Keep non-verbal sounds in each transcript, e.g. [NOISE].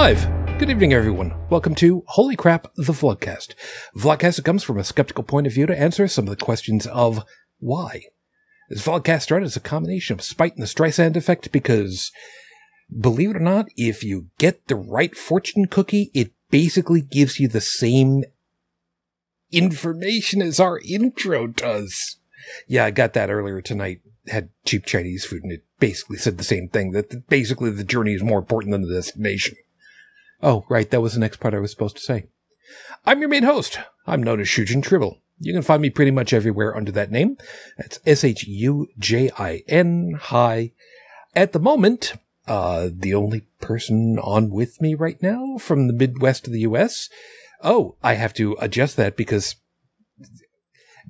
Live. Good evening, everyone. Welcome to Holy Crap, the Vlogcast. Vlogcast comes from a skeptical point of view to answer some of the questions of why. This Vlogcast started as a combination of spite and the Streisand effect because, believe it or not, if you get the right fortune cookie, it basically gives you the same information as our intro does. Yeah, I got that earlier tonight. Had cheap Chinese food and it basically said the same thing that basically the journey is more important than the destination. Oh, right. That was the next part I was supposed to say. I'm your main host. I'm known as Shujin Tribble. You can find me pretty much everywhere under that name. That's S-H-U-J-I-N. Hi. At the moment, uh, the only person on with me right now from the Midwest of the U.S. Oh, I have to adjust that because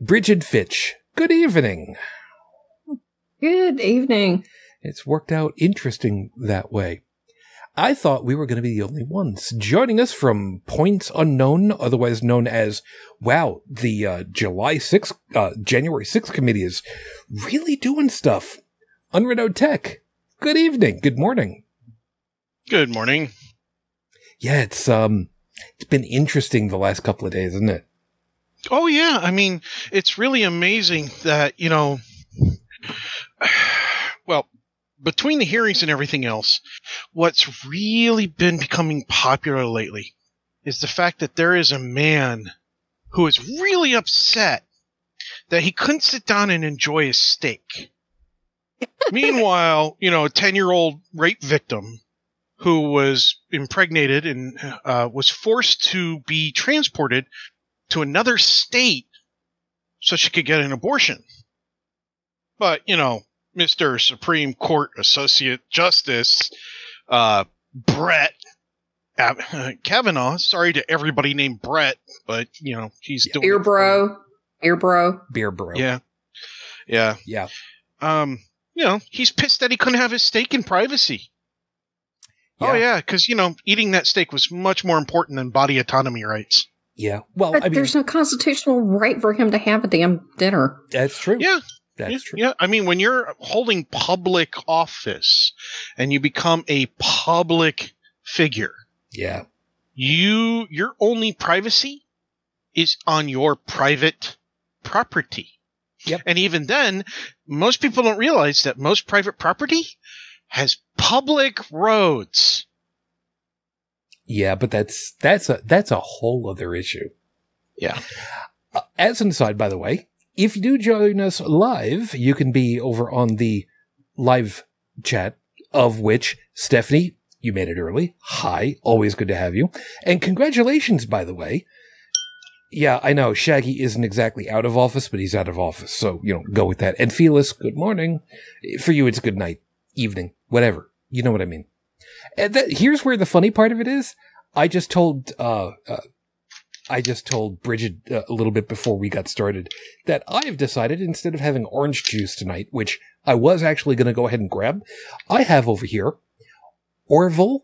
Bridget Fitch. Good evening. Good evening. It's worked out interesting that way. I thought we were going to be the only ones. Joining us from Points Unknown, otherwise known as, wow, the uh, July 6th, uh, January 6th committee is really doing stuff. Unrenowned Tech. Good evening. Good morning. Good morning. Yeah, it's, um, it's been interesting the last couple of days, isn't it? Oh, yeah. I mean, it's really amazing that, you know, between the hearings and everything else, what's really been becoming popular lately is the fact that there is a man who is really upset that he couldn't sit down and enjoy his steak. [LAUGHS] Meanwhile, you know, a 10 year old rape victim who was impregnated and uh, was forced to be transported to another state so she could get an abortion. But, you know, Mr. Supreme Court Associate Justice uh, Brett Kavanaugh. Sorry to everybody named Brett, but you know he's doing beer bro, beer bro, beer bro. Yeah, yeah, yeah. Um, you know he's pissed that he couldn't have his steak in privacy. Yeah. Oh yeah, because you know eating that steak was much more important than body autonomy rights. Yeah, well, but I mean, there's no constitutional right for him to have a damn dinner. That's true. Yeah, that's yeah, true. Yeah, I mean, when you're holding public office and you become a public figure, yeah, you your only privacy is on your private property. Yep. And even then, most people don't realize that most private property has public roads. Yeah, but that's that's a that's a whole other issue. Yeah. Uh, as an aside, by the way, if you do join us live, you can be over on the live chat, of which Stephanie, you made it early. Hi, always good to have you. And congratulations, by the way. Yeah, I know Shaggy isn't exactly out of office, but he's out of office. So, you know, go with that. And Felis, good morning. For you, it's good night, evening, whatever. You know what I mean. And that, here's where the funny part of it is. I just told, uh, uh, I just told Bridget uh, a little bit before we got started that I have decided instead of having orange juice tonight, which I was actually going to go ahead and grab, I have over here Orval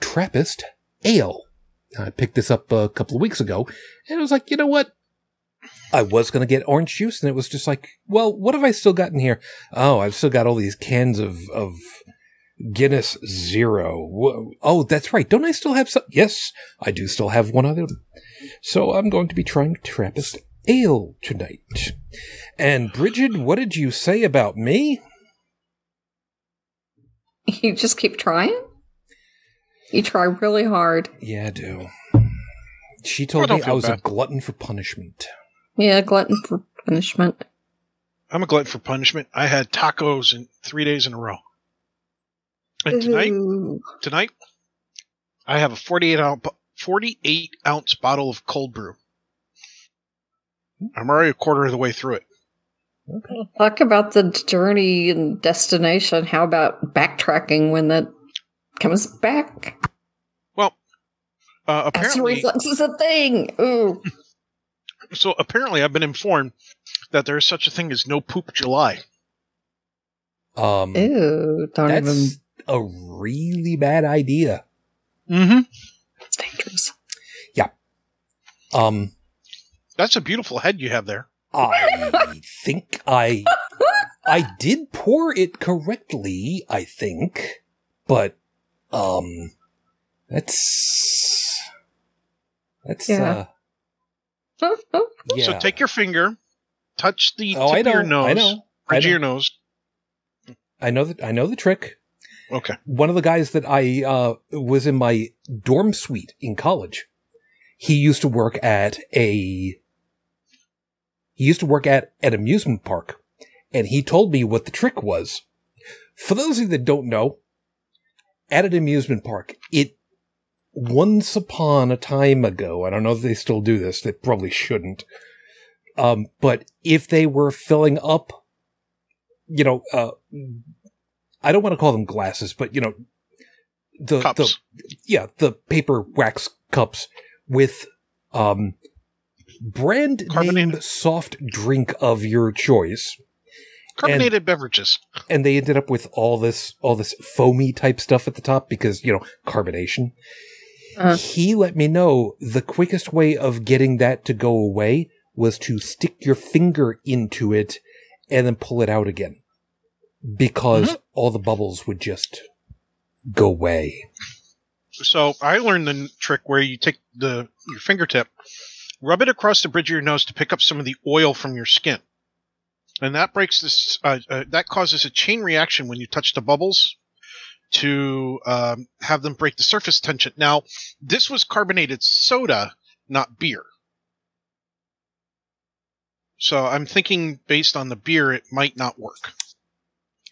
Trappist Ale. I picked this up a couple of weeks ago and I was like, you know what? I was going to get orange juice and it was just like, well, what have I still got in here? Oh, I've still got all these cans of, of Guinness Zero. Oh, that's right. Don't I still have some? Yes, I do still have one other. So I'm going to be trying Trappist Ale tonight. And Bridget, what did you say about me? You just keep trying? You try really hard. Yeah, I do. She told I me I was bad. a glutton for punishment. Yeah, glutton for punishment. I'm a glutton for punishment. I had tacos in three days in a row. And tonight, Ooh. tonight, I have a 48 ounce, 48 ounce bottle of cold brew. I'm already a quarter of the way through it. Okay. Talk about the journey and destination. How about backtracking when that comes back? Well, uh, apparently, reflux is a thing. Ooh. so apparently, I've been informed that there is such a thing as no poop July. Um, Ew! Don't even a really bad idea. Mm-hmm. It's dangerous. Yeah. Um. That's a beautiful head you have there. I think I I did pour it correctly, I think. But um That's that's Yeah. uh [LAUGHS] yeah. So take your finger, touch the Oh, I tip of your nose, I know. I bridge know. your nose. I know that I know the trick. Okay. One of the guys that I uh was in my dorm suite in college. He used to work at a he used to work at an amusement park and he told me what the trick was. For those of you that don't know, at an amusement park, it once upon a time ago, I don't know if they still do this, they probably shouldn't. Um, but if they were filling up, you know, uh, I don't want to call them glasses, but you know, the, Cups. the, yeah, the paper wax cups with, um, brand name soft drink of your choice Carbonated beverages. and they ended up with all this all this foamy type stuff at the top because you know carbonation Uh-huh. he let me know the quickest way of getting that to go away was to stick your finger into it and then pull it out again because all the bubbles would just go away So I learned the trick where you take the your fingertip, rub it across the bridge of your nose to pick up some of the oil from your skin, and that breaks this. Uh, uh, that causes a chain reaction when you touch the bubbles to um, have them break the surface tension. Now, this was carbonated soda, not beer. So I'm thinking based on the beer, it might not work.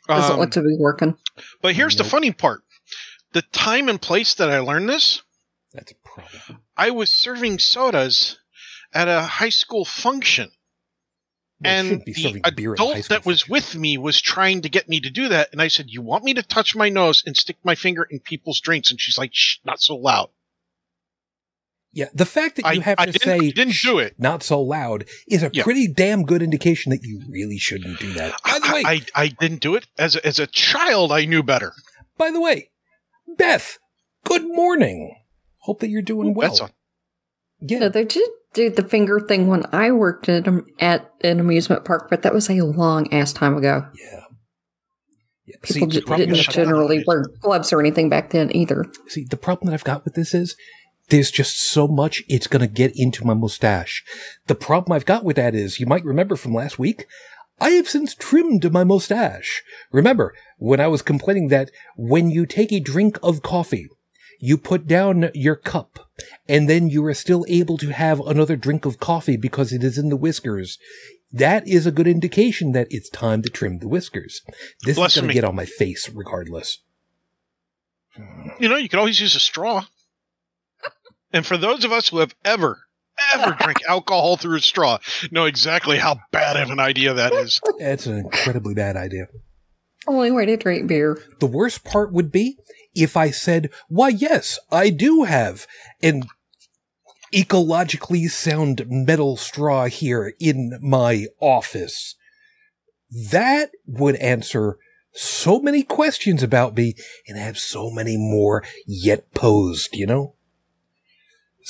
Doesn't Um, look to be working. but here's the funny part: the time and place that I learned this. that's a problem I was serving sodas at a high school function, Well, and the beer at a high adult school that was function. with me was trying to get me to do that. And I said, "You want me to touch my nose and stick my finger in people's drinks?" And she's like, "Shh, not so loud." Yeah the fact that you I- have I to didn't- say I didn't "Shh, do it." not so loud is a Yeah. pretty damn good indication that you really shouldn't do that by the way I, I, I didn't do it as a, as a child. I knew better. By the way, Beth, good morning. Hope that you're doing well. That's all. yeah, No, they did do the finger thing when I worked at, um, at an amusement park, but that was a long ass time ago. yeah. yeah. People the j- problem didn't that shut I've got- generally wear gloves or anything back then either. see, the problem that I've got with this is there's just so much it's going to get into my mustache. The problem I've got with that is, you might remember from last week, I have since trimmed my mustache. Remember, when I was complaining that when you take a drink of coffee, you put down your cup, and then you are still able to have another drink of coffee because it is in the whiskers. That is a good indication that it's time to trim the whiskers. This is going to get on my face regardless. You know, you could always use a straw. And for those of us who have ever, ever [LAUGHS] drank alcohol through a straw, know exactly how bad of an idea that is. That's an incredibly bad idea. Only way to drink beer. The worst part would be if I said, why, yes, I do have an ecologically sound metal straw here in my office. That would answer so many questions about me and have so many more yet posed, you know?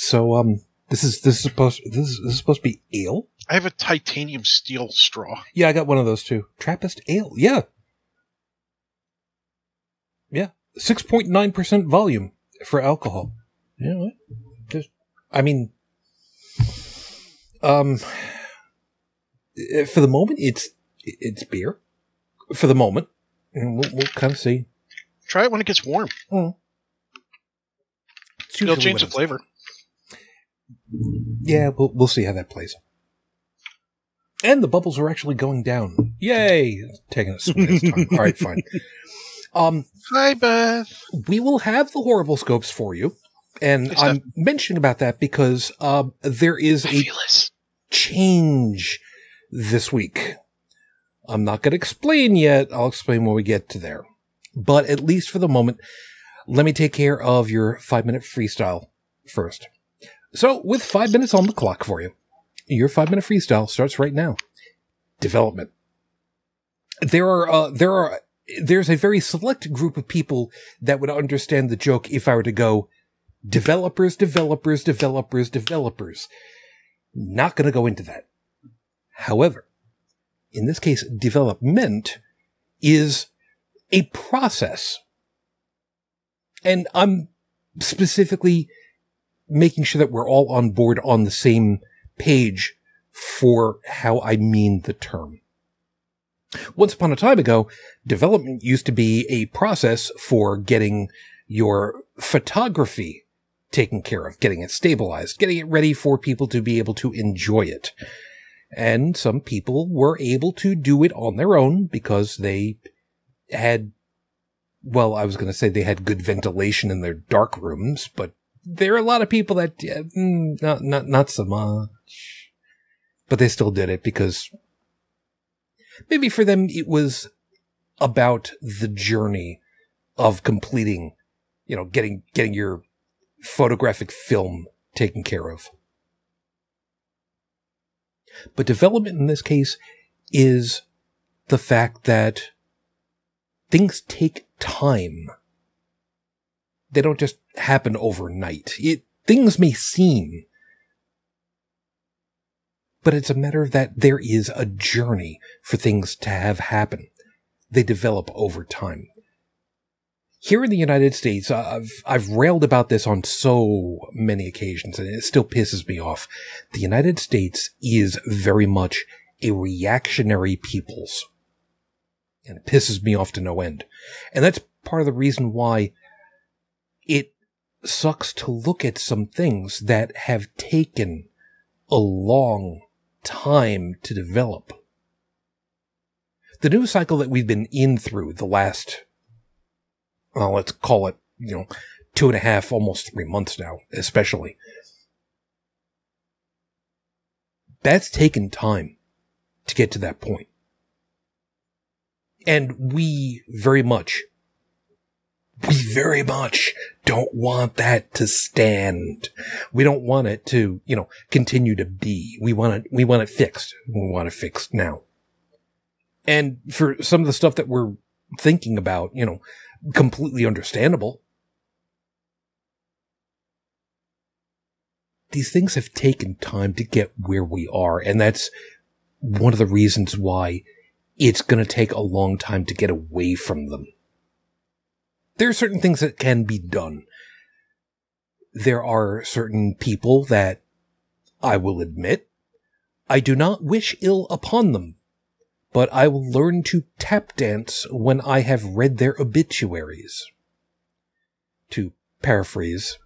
So, um, this is, this is supposed, this is, this is supposed to be ale? I have a titanium steel straw. Yeah, I got one of those too. Trappist ale. Yeah. Yeah. 6.9% volume for alcohol. You know what? Just, I mean, um, eh, for the moment, it's, it's beer. For the moment. And we'll, we'll kind of see. Try it when it gets warm. It's It'll change the flavor. Yeah, we'll, we'll see how that plays. And the bubbles are actually going down. Yay! Taking ass time. All right, [LAUGHS] fine. Um, Hi, Beth. we will have the horrible scopes for you. And Yes, I'm mentioning about that because um, there is a change this week. I'm not going to explain yet. I'll explain when we get to there. But at least for the moment, let me take care of your five minute freestyle first. So, with five minutes on the clock for you, your five minute freestyle starts right now. Development. There are, uh, there are, there's a very select group of people that would understand the joke if I were to go, developers, developers, developers, developers. Not going to go into that. However, in this case, development is a process. And I'm specifically making sure that we're all on board on the same page for how I mean the term. Once upon a time ago, development used to be a process for getting your photography taken care of, getting it stabilized, getting it ready for people to be able to enjoy it. And some people were able to do it on their own because they had, well, I was going to say they had good ventilation in their dark rooms, but there are a lot of people that, mm, not, not, not so much. But they still did it because maybe for them it was about the journey of completing, you know, getting, getting your photographic film taken care of. But development in this case is the fact that things take time. They don't just happen overnight. It, things may seem, but it's a matter that there is a journey for things to have happen. They develop over time. Here in the United States, uh, I've, I've railed about this on so many occasions and it still pisses me off. The United States is very much a reactionary peoples. And it pisses me off to no end. And that's part of the reason why sucks to look at some things that have taken a long time to develop. The news cycle that we've been in through the last well, let's call it, you know, two and a half, almost three months now, especially. That's taken time to get to that point. And we very much, we very much don't want that to stand. We don't want it to, you know, continue to be. We want it, we want it fixed. We want it fixed now. And for some of the stuff that we're thinking about, you know, completely understandable. These things have taken time to get where we are, and that's one of the reasons why it's going to take a long time to get away from them. There are certain things that can be done. There are certain people that I will admit I do not wish ill upon them but I will learn to tap dance when I have read their obituaries. To paraphrase,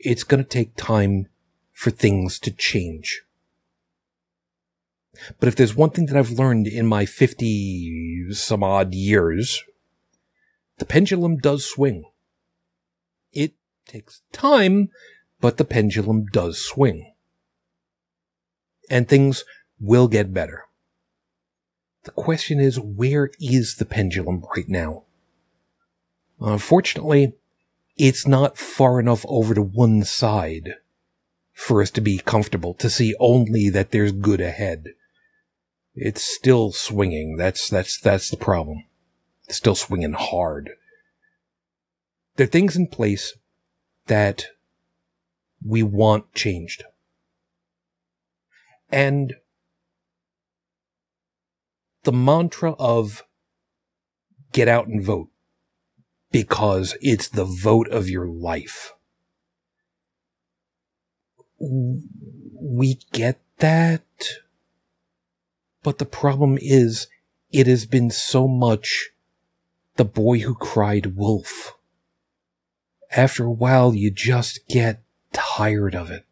it's going to take time for things to change. But if there's one thing that I've learned in my 50 some odd years, the pendulum does swing. It takes time, but the pendulum does swing. And things will get better. The question is, where is the pendulum right now? Unfortunately, it's not far enough over to one side for us to be comfortable to see only that there's good ahead. It's still swinging. That's, that's, that's the problem. Still swinging hard. There are things in place that we want changed. And the mantra of get out and vote because it's the vote of your life. We get that. But the problem is it has been so much the boy who cried wolf. After a while, you just get tired of it.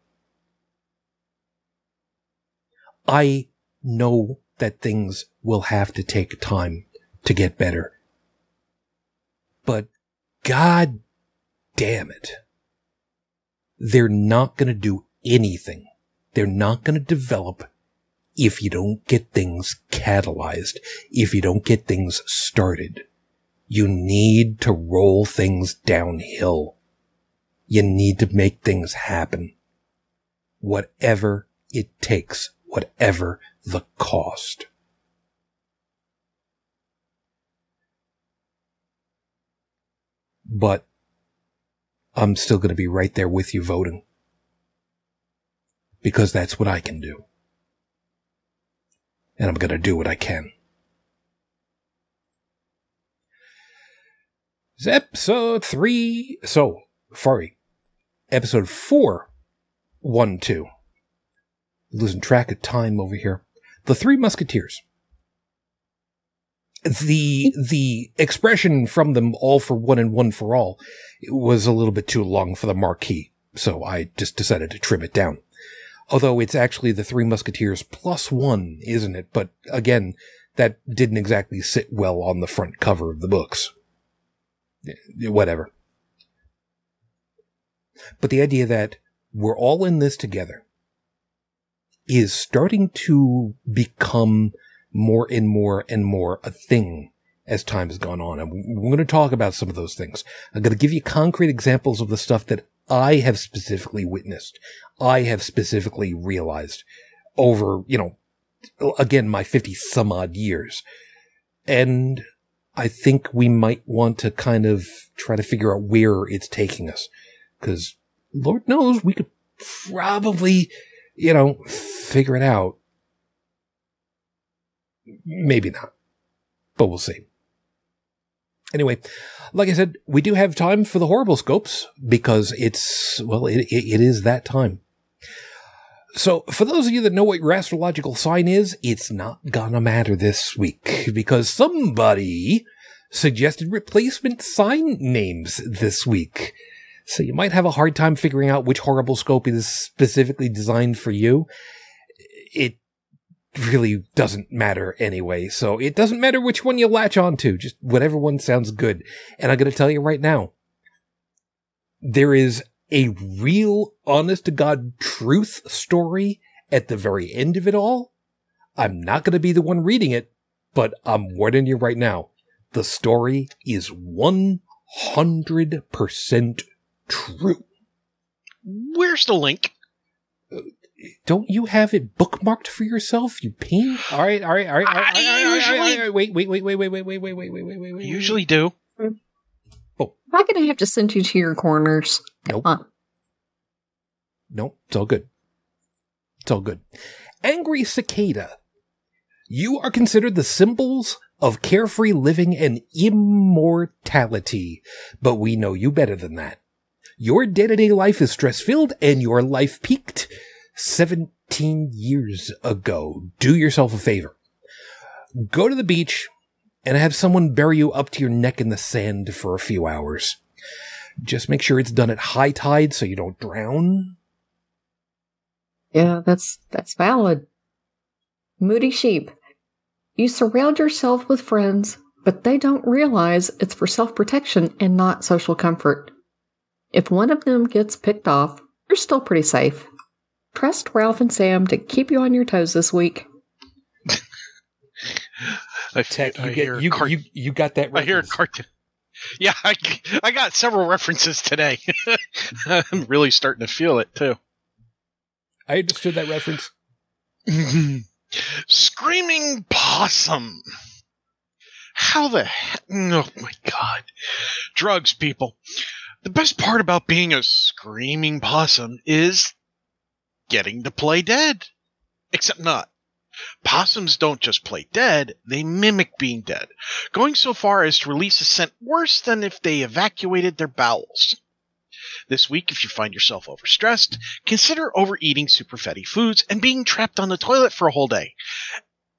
I know that things will have to take time to get better. But God damn it. They're not going to do anything. They're not going to develop if you don't get things catalyzed, if you don't get things started. You need to roll things downhill. You need to make things happen. Whatever it takes, whatever the cost. But I'm still going to be right there with you voting. Because that's what I can do. And I'm going to do what I can. It's episode three. So, sorry, episode four, one, two. Losing track of time over here. The Three Musketeers. The the expression from them all for one and one for all was a little bit too long for the marquee, so I just decided to trim it down. Although it's actually the Three Musketeers plus one, isn't it? But again, that didn't exactly sit well on the front cover of the books. Whatever. But the idea that we're all in this together is starting to become more and more and more a thing as time has gone on. And we're going to talk about some of those things. I'm going to give you concrete examples of the stuff that I have specifically witnessed. I have specifically realized over, you know, again, my 50 some odd years. And I think we might want to kind of try to figure out where it's taking us. Cause Lord knows we could probably, you know, figure it out. Maybe not, but we'll see. Anyway, like I said, we do have time for the horrible scopes because it's, well, it, it is that time. So, for those of you that know what your astrological sign is, it's not gonna matter this week because somebody suggested replacement sign names this week. So you might have a hard time figuring out which horrible scope is specifically designed for you. It really doesn't matter anyway. So it doesn't matter which one you latch onto, just whatever one sounds good. And I'm to tell you right now, there is a real honest to God truth story at the very end of it all. I'm not going to be the one reading it, but I'm warning you right now. The story is 100% true. Where's the link? Don't you have it bookmarked for yourself? You peen? All right, all right, all right, all right, all right, all right, all right, all right, all right, wait, wait, wait, wait, wait, wait, wait, wait, wait, wait, wait, wait, wait. Usually do. Am I going to have to send you to your corners? Nope. Huh. Nope, it's all good. It's all good. Angry cicada. You are considered the symbols of carefree living and immortality, but we know you better than that. Your day to day life is stress filled and your life peaked 17 years ago. Do yourself a favor. Go to the beach and have someone bury you up to your neck in the sand for a few hours. Just make sure it's done at high tide so you don't drown. Yeah, that's that's valid. Moody sheep. You surround yourself with friends, but they don't realize it's for self-protection and not social comfort. If one of them gets picked off, you're still pretty safe. Trust Ralph and Sam to keep you on your toes this week. [LAUGHS] I, Tech, I you, hear get, you, cart- you, you got that I hear a cartoon. [LAUGHS] Yeah, I, I got several references today. [LAUGHS] I'm really starting to feel it too. I understood that reference. [LAUGHS] Screaming possum. How the heck? Oh my god. Drugs, people. The best part about being a screaming possum is getting to play dead. Except not. Possums don't just play dead, they mimic being dead, going so far as to release a scent worse than if they evacuated their bowels. This week, if you find yourself overstressed, consider overeating super fatty foods and being trapped on the toilet for a whole day.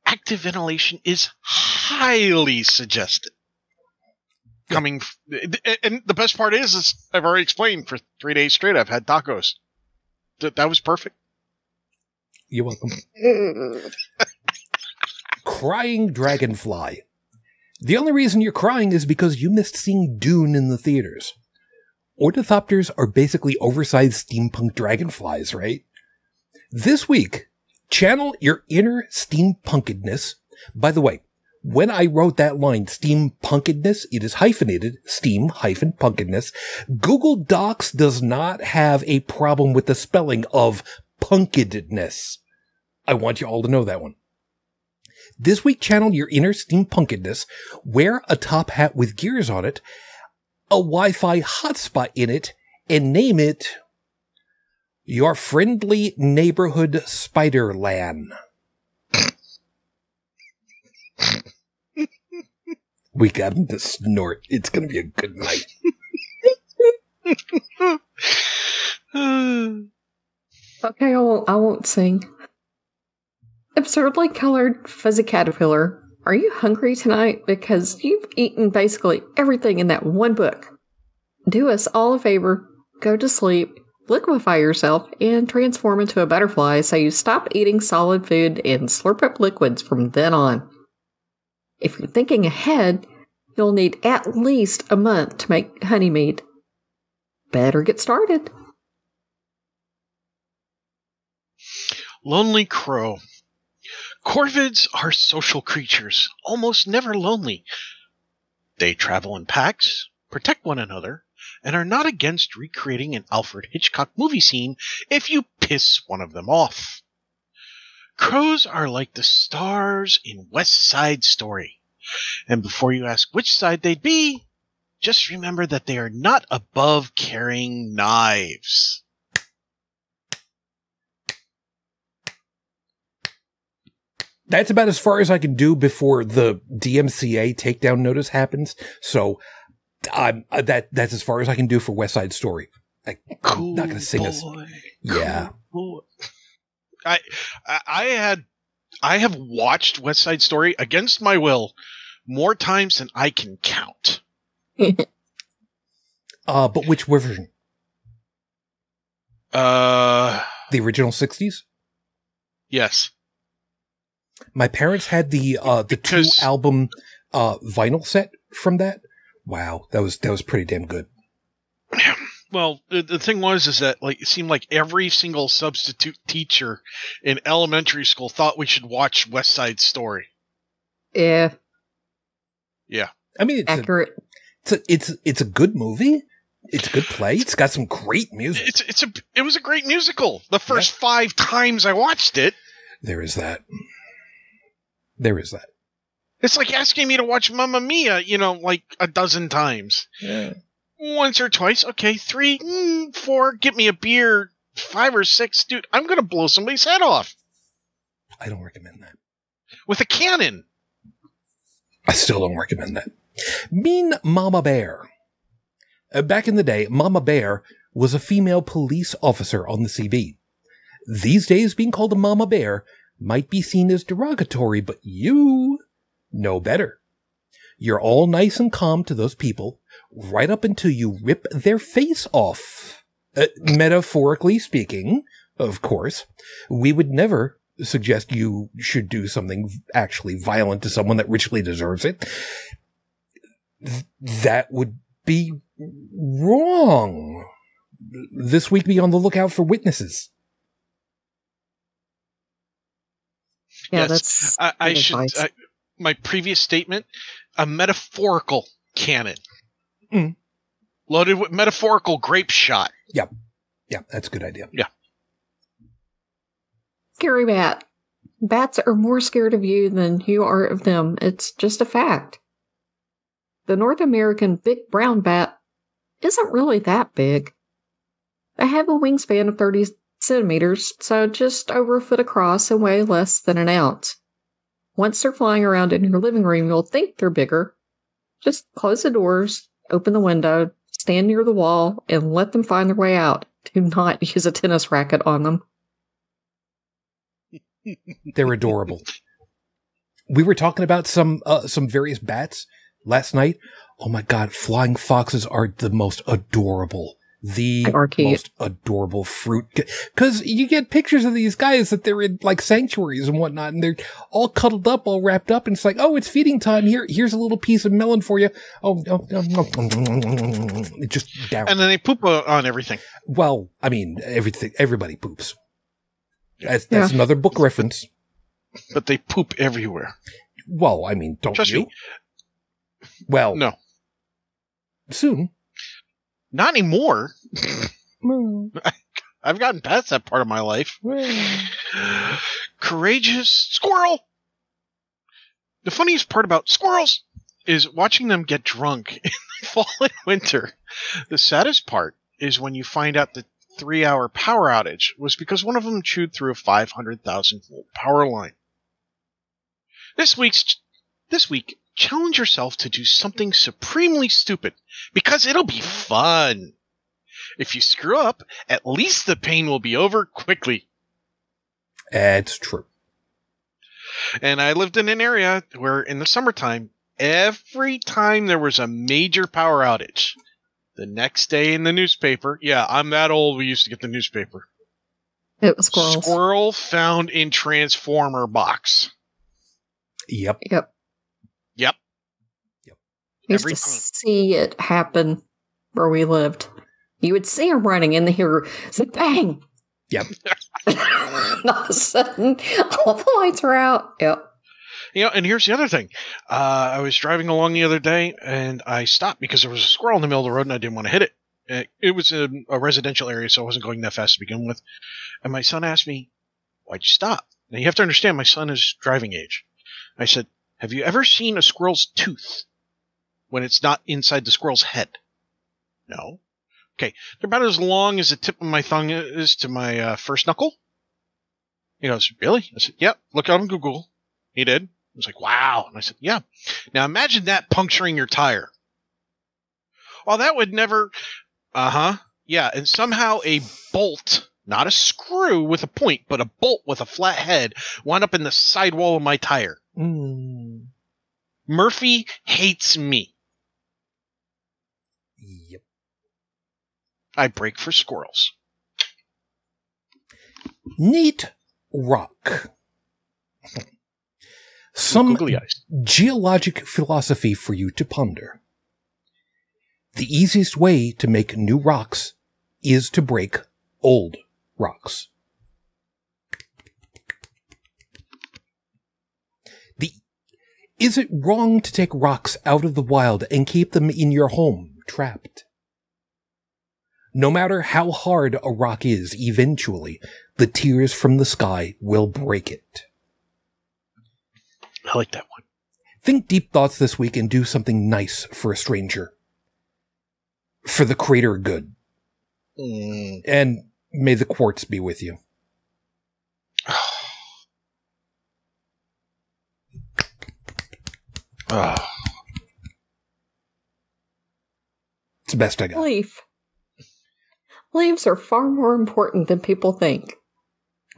Active ventilation is highly suggested. Coming, f- and the best part is, is I've already explained for three days straight I've had tacos. Th- that was perfect. You're welcome. [LAUGHS] Crying Dragonfly. The only reason you're crying is because you missed seeing Dune in the theaters. Ornithopters are basically oversized steampunk dragonflies, right? This week, channel your inner steampunkedness. By the way, when I wrote that line, steampunkedness, it is hyphenated, steam hyphen punkedness. Google Docs does not have a problem with the spelling of punkedness. I want you all to know that one. This week, channel your inner steampunkedness, wear a top hat with gears on it, a Wi-Fi hotspot in it, and name it your friendly neighborhood spider lan. We got him to snort. It's going to be a good night. Okay, I won't, I won't sing. Absurdly colored fuzzy caterpillar, are you hungry tonight? Because you've eaten basically everything in that one book. Do us all a favor, go to sleep, liquefy yourself, and transform into a butterfly so you stop eating solid food and slurp up liquids from then on. If you're thinking ahead, you'll need at least a month to make honey mead. Better get started. Lonely Crow. Corvids are social creatures, almost never lonely. They travel in packs, protect one another, and are not against recreating an Alfred Hitchcock movie scene if you piss one of them off. Crows are like the stars in West Side Story. And before you ask which side they'd be, just remember that they are not above carrying knives. That's about as far as I can do before the DMCA takedown notice happens. So I'm uh, that that's as far as I can do for West Side Story. I, I'm not going to sing us. Yeah. Cool I I had I have watched West Side Story against my will more times than I can count. [LAUGHS] Uh, but which version? Uh, The original 60s? yes. My parents had the uh the two album uh vinyl set from that. Wow, that was that was pretty damn good. Well, the, the thing was is that like it seemed like every single substitute teacher in elementary school thought we should watch West Side Story. yeah, Yeah. I mean, it's a, accurate. it's a, it's it's a good movie. It's a good play. It's got some great music. It's it's a it was a great musical. The first five times I watched it, There is that. There is that. it's like asking me to watch Mamma Mia, you know, like a dozen times. Yeah. once or twice. Okay, three, mm, four. Get me a beer. Five or six, dude. I'm gonna blow somebody's head off I don't recommend that. with a cannon. I still don't recommend that. Mean Mama Bear. Uh, back in the day, Mama Bear was a female police officer on the CB. These days, being called a Mama Bear might be seen as derogatory, but you know better. You're all nice and calm to those people right up until you rip their face off. Uh, metaphorically speaking, of course, we would never suggest you should do something actually violent to someone that richly deserves it. Th- that would be wrong. This week, be on the lookout for witnesses. Yeah, Yes, that's I, I should. I, my previous statement: a metaphorical cannon, Mm. loaded with metaphorical grape shot. Yep. Yeah, that's a good idea. Yeah. Scary bat. Bats are more scared of you than you are of them. It's just a fact. The North American big brown bat isn't really that big. They have a wingspan of 30 centimeters, so just over a foot across and weigh less than an ounce. Once they're flying around in your living room, you'll think they're bigger. Just close the doors, open the window, stand near the wall, and let them find their way out. Do not [LAUGHS] use a tennis racket on them. They're adorable. we were talking about some uh, some various bats last night. Oh my god, flying foxes are the most adorable. The They most adorable fruit. Because you get pictures of these guys that they're in like sanctuaries and whatnot, and they're all cuddled up, all wrapped up, and it's like, oh, it's feeding time. Here, here's a little piece of melon for you. Oh, oh, oh, oh, it just down. And then they poop on everything. well, I mean, everything. Everybody poops. That's that's another book reference. But they poop everywhere. Well, I mean, don't Trust you? me. Well, No, soon. Not anymore. [LAUGHS] I've gotten past that part of my life. Courageous squirrel. The funniest part about squirrels is watching them get drunk [LAUGHS] in the fall and winter. The saddest part is when you find out the three hour power outage was because one of them chewed through a 500,000 volt power line. This week's this week, challenge yourself to do something supremely stupid because it'll be fun. If you screw up, at least the pain will be over quickly. It's true. And I lived in an area where in the summertime, every time there was a major power outage, the next day in the newspaper, yeah, I'm that old, we used to get the newspaper. It was squirrels. Squirrel found in transformer box. Yep. Yep. Yep. Used Every to time. see it happen where we lived. You would see them running and hear the bang. Yep. [LAUGHS] all of a sudden, all the lights are out. Yep. You know, and here's the other thing. Uh, I was driving along the other day and I stopped because there was a squirrel in the middle of the road and I didn't want to hit it. Uh, It was a, a residential area, so I wasn't going that fast to begin with. And my son asked me, Why'd you stop? Now you have to understand, my son is driving age. I said, Have you ever seen a squirrel's tooth when it's not inside the squirrel's head? No. Okay, they're about as long as the tip of my thumb is to my uh, first knuckle. He goes, Really? I said, Yep, look up on Google. He did. I was like, wow. And I said, yeah. Now imagine that puncturing your tire. Well, that would never. Uh huh. Yeah. And somehow a bolt, not a screw with a point, but a bolt with a flat head, wound up in the sidewall of my tire. Mm. Murphy hates me. Yep. I break for squirrels. Neat rock. Some geologic philosophy for you to ponder. The easiest way to make new rocks is to break old rocks. The is it wrong to take rocks out of the wild and keep them in your home trapped? No matter how hard a rock is, eventually the tears from the sky will break it. I like that one. Think deep thoughts this week and do something nice for a stranger. For the greater good. Mm. And may the quartz be with you. [SIGHS] Ah. It's the best I got. Leaf. Leaves are far more important than people think.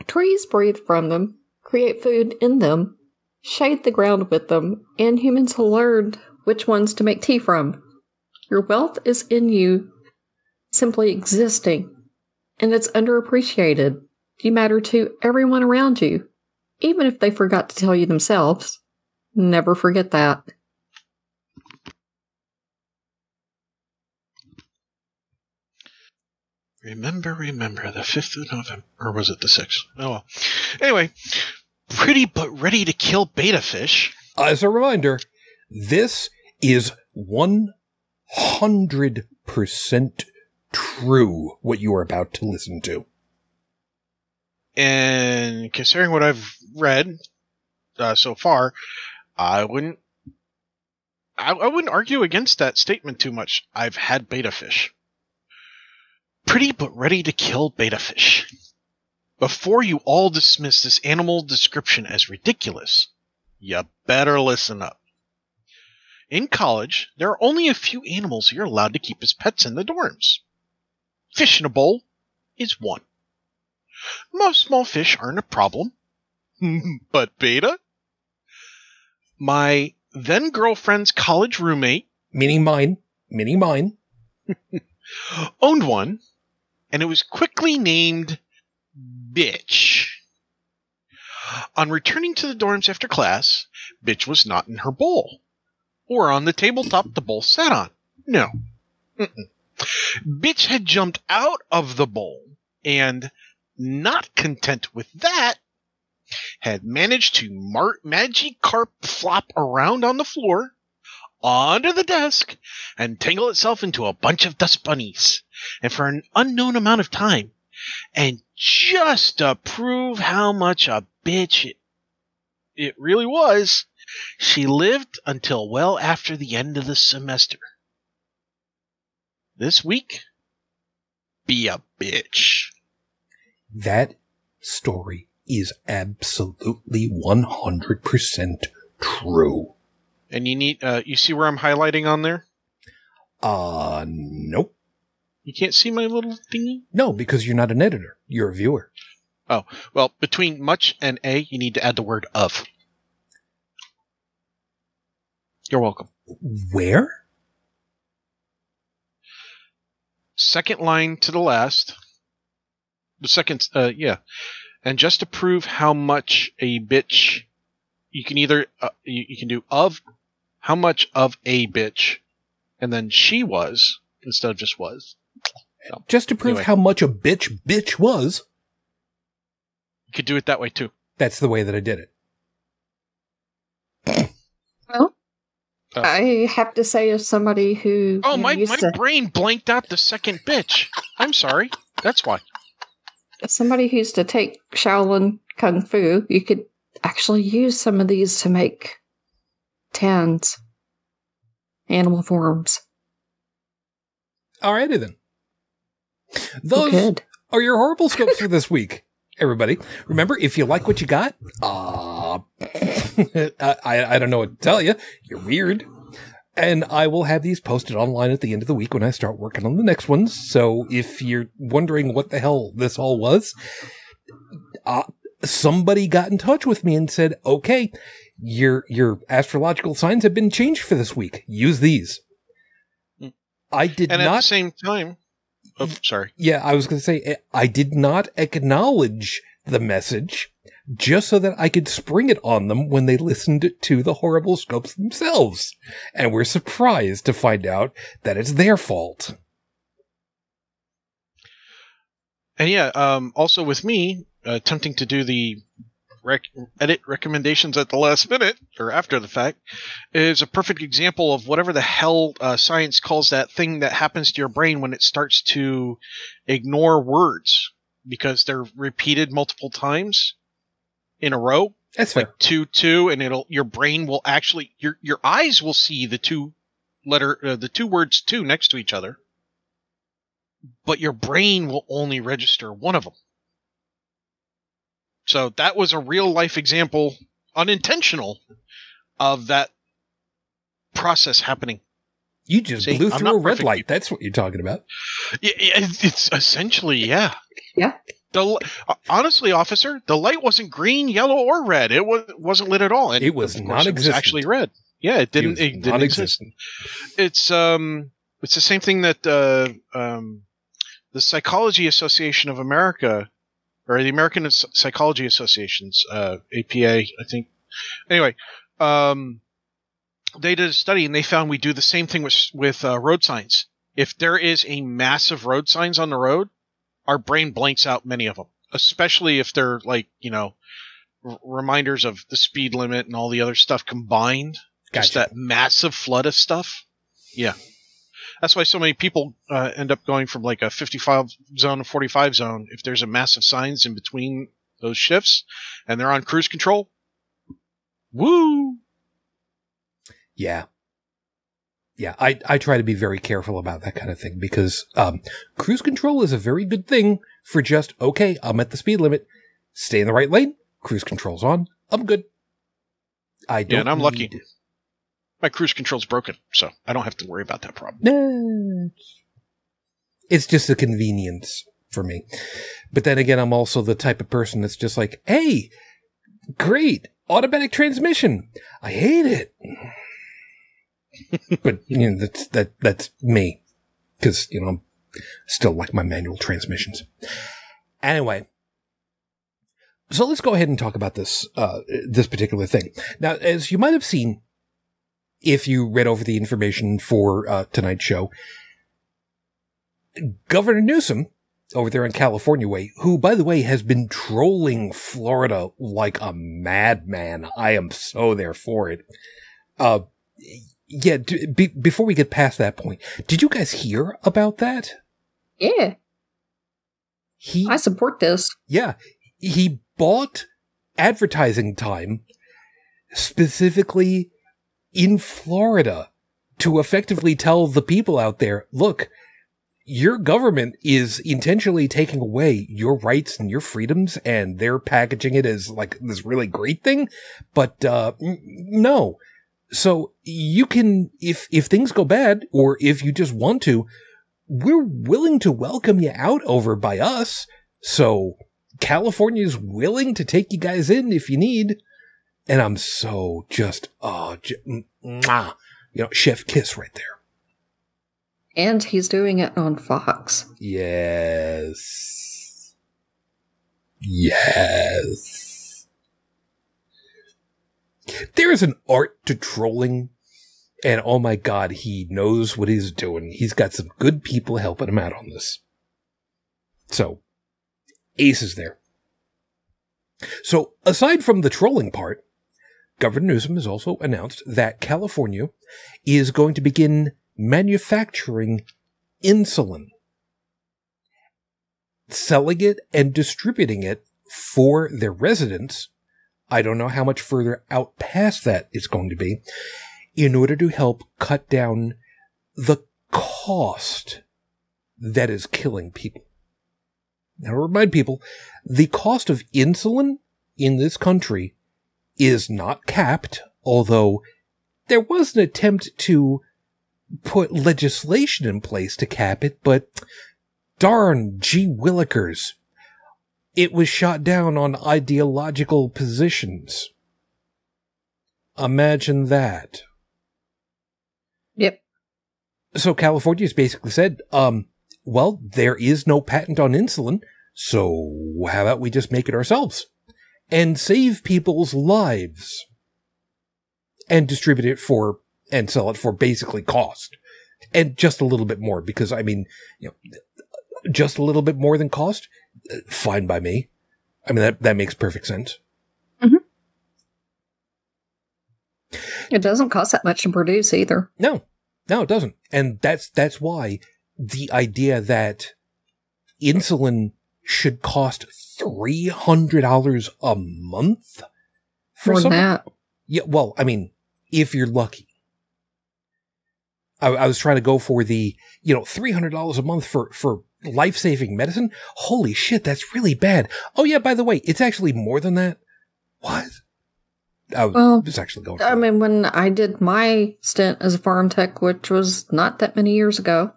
Trees breathe from them, create food in them, shade the ground with them, and humans learned which ones to make tea from. Your wealth is in you simply existing, and it's underappreciated. You matter to everyone around you, even if they forgot to tell you themselves. Never forget that. Remember, remember, the 5th of November. Or was it the 6th? Oh well. Anyway, pretty but ready to kill betta fish. As a reminder, this is 100% true what you are about to listen to. And considering what I've read uh, so far, I wouldn't. I, I wouldn't argue against that statement too much. I've had betta fish. Pretty but ready to kill betta fish. Before you all dismiss this animal description as ridiculous, you better listen up. In college, there are only a few animals you're allowed to keep as pets in the dorms. Fish in a bowl is one. Most small fish aren't a problem. [LAUGHS] but betta? My then girlfriend's college roommate Meaning mine. Meaning mine. [LAUGHS] owned one, and it was quickly named Bitch. On returning to the dorms after class, Bitch was not in her bowl, or on the tabletop the bowl sat on. No. Mm-mm. Bitch had jumped out of the bowl, and, not content with that, had managed to mar- Magikarp flop around on the floor, onto the desk, and tangle itself into a bunch of dust bunnies. And for an unknown amount of time. And just to prove how much a bitch it, it really was, she lived until well after the end of the semester. This week, be a bitch. That story is absolutely 100% true. And you need uh, you see where I'm highlighting on there. Uh, nope. You can't see my little thingy. No, because you're not an editor. You're a viewer. Oh, well, between much and a, you need to add the word of. You're welcome. Where? Second line to the last. The second, uh, yeah. And just to prove how much a bitch, you can either, uh, you, you can do of, how much of a bitch, and then she was, instead of just was. Just to prove Anyway. how much a bitch bitch was. You could do it that way too. That's the way that I did it. Well, Oh. I have to say, as somebody who Oh, you know, my, my to, brain blanked out the second bitch. I'm sorry. That's why. as somebody who used to take Shaolin Kung Fu, you could actually use some of these to make tans, animal forms. Alrighty then. Those could. are your horrible scopes for this week, everybody. Remember, if you like what you got, uh, [LAUGHS] I, I don't know what to tell you. You're weird. And I will have these posted online at the end of the week when I start working on the next ones. So if you're wondering what the hell this all was, uh, somebody got in touch with me and said, okay, your, your astrological signs have been changed for this week. Use these. Mm. I did And at the not same time, oh, sorry. yeah, I was going to say, eh, I did not acknowledge the message just so that I could spring it on them when they listened to the horrible scopes themselves and were surprised to find out that it's their fault. And yeah, um, also with me uh, attempting to do the rec- edit recommendations at the last minute or after the fact is a perfect example of whatever the hell uh, science calls that thing that happens to your brain when it starts to ignore words because they're repeated multiple times in a row That's fair. like two two and it'll your brain will actually your your eyes will see the two letter uh, the two words two next to each other but your brain will only register one of them so that was a real life example unintentional of that process happening You just See, blew through a red light. people. That's what you're talking about. Yeah, yeah, it's it's essentially yeah Yeah. the uh, honestly officer the light wasn't green yellow or red it was wasn't lit at all and It was not course, non-existent. actually red yeah it didn't was it, didn't exist it's um it's the same thing that uh, um the psychology association of america or the american psychology associations uh apa i think anyway um they did a study and they found we do the same thing with with uh, road signs if there is a massive road signs on the road our brain blanks out many of them especially if they're like you know r- reminders of the speed limit and all the other stuff combined just that massive flood of stuff. Yeah. That's why so many people uh, end up going from like a 55 zone to 45 zone if there's a massive signs in between those shifts and they're on cruise control. Woo! Yeah. Yeah, I, I try to be very careful about that kind of thing because um, cruise control is a very good thing for just, okay, I'm at the speed limit, stay in the right lane, cruise control's on, I'm good. I don't Yeah, and I'm lucky. My cruise control's broken, so I don't have to worry about that problem. It's just a convenience for me. But then again, I'm also the type of person that's just like, hey, great, automatic transmission. I hate it. but, you know, that's, that, that's me. Cause, you know, I'm still like my manual transmissions. Anyway. So let's go ahead and talk about this, uh, this particular thing. Now, as you might have seen, if you read over the information for uh, tonight's show, Governor Newsom over there in California way, who by the way has been trolling Florida like a madman. I am so there for it. Uh, yeah. D- be- before we get past that point, did you guys hear about that? Yeah, He, I support this. yeah, he bought advertising time specifically in Florida to effectively tell the people out there, look, your government is intentionally taking away your rights and your freedoms and they're packaging it as like this really great thing. But, uh, n- no, So you can, if, if things go bad or if you just want to, we're willing to welcome you out over by us. So California is willing to take you guys in if you need. And I'm so just, oh, mwah, you know, chef kiss right there. And he's doing it on Fox. Yes. Yes. There is an art to trolling, and oh my god, he knows what he's doing. He's got some good people helping him out on this. So, Ace is there. So, aside from the trolling part, Governor Newsom has also announced that California is going to begin manufacturing insulin, selling it and distributing it for their residents. I don't know how much further out past that it's going to be in order to help cut down the cost that is killing people. Now, remind people, the cost of insulin in this country is not capped, although there was an attempt to put legislation in place to cap it, but darn gee willikers. It was shot down on ideological positions. Imagine that. Yep. So California's basically said, um, well, there is no patent on insulin, so how about we just make it ourselves and save people's lives and distribute it for and sell it for basically cost and just a little bit more because I mean, you know, just a little bit more than cost, fine by me. I mean, that, that makes perfect sense. Mm-hmm. It doesn't cost that much to produce either. No, no, it doesn't. And that's, that's why the idea that insulin should cost $300 a month for More than that. Yeah, well, I mean, if you're lucky. I, I was trying to go for the, you know, $300 a month for, for life-saving medicine. Holy shit, that's really bad. Oh yeah, by the way, it's actually more than that. What? I was Well, just actually going I it. mean, when I did my stint as a pharm tech, which was not that many years ago,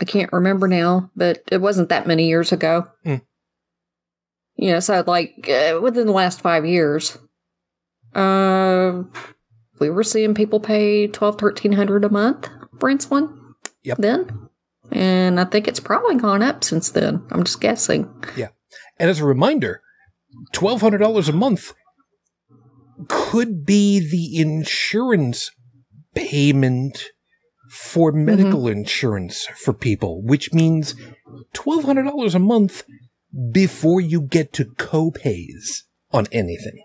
I can't remember now, but it wasn't that many years ago. You know, so like uh, within the last five years, uh, we were seeing people pay twelve, thirteen hundred a month for insulin. Yep. Then, and I think it's probably gone up since then. I'm just guessing. Yeah, and as a reminder, $1,200 a month could be the insurance payment for medical insurance for people, which means $1,200 a month before you get to copays on anything.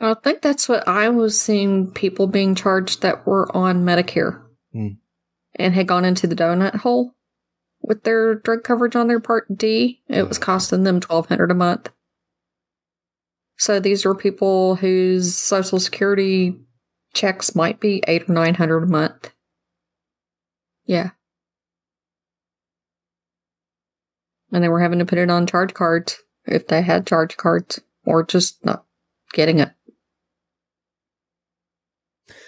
I think that's what I was seeing people being charged that were on Medicare Hmm. and had gone into the donut hole with their drug coverage on their Part D. It was costing them twelve hundred a month. So these are people whose Social Security checks might be eight or nine hundred a month. Yeah. And they were having to put it on charge cards if they had charge cards or just not getting it.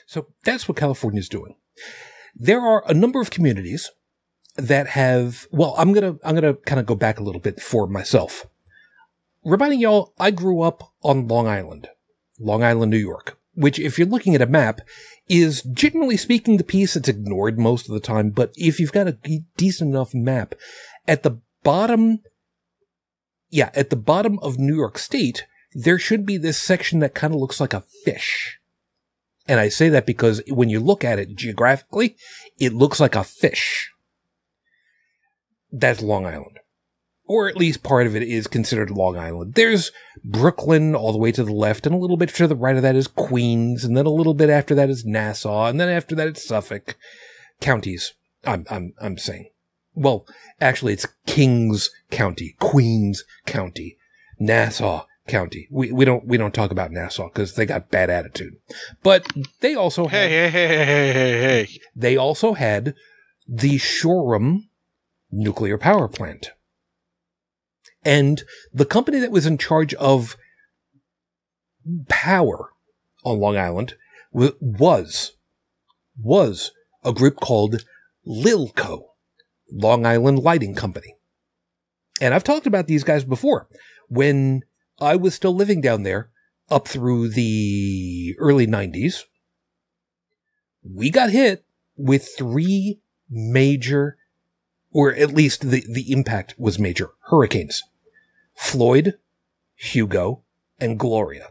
So that's what California is doing. There are a number of communities that have, well, I'm going to, I'm going to kind of go back a little bit for myself. Reminding y'all, I grew up on Long Island, Long Island, New York, which if you're looking at a map is generally speaking the piece that's ignored most of the time. But if you've got a decent enough map at the bottom, yeah, at the bottom of New York State, there should be this section that kind of looks like a fish. And I say that because when you look at it geographically, it looks like a fish. That's Long Island. Or at least part of it is considered Long Island. There's Brooklyn all the way to the left, and a little bit to the right of that is Queens, and then a little bit after that is Nassau, and then after that it's Suffolk. Counties, I'm, I'm, I'm saying. Well, actually it's Kings County, Queens County, Nassau County. We, we don't, we don't talk about Nassau because they got bad attitude. But they also had Hey, hey, hey, hey, hey, hey, hey. they also had the Shoreham nuclear power plant. And the company that was in charge of power on Long Island was, was a group called Lilco, Long Island Lighting Company. And I've talked about these guys before. When I was still living down there up through the early 90s, we got hit with three major, or at least the, the impact was major hurricanes. Floyd, Hugo, and Gloria.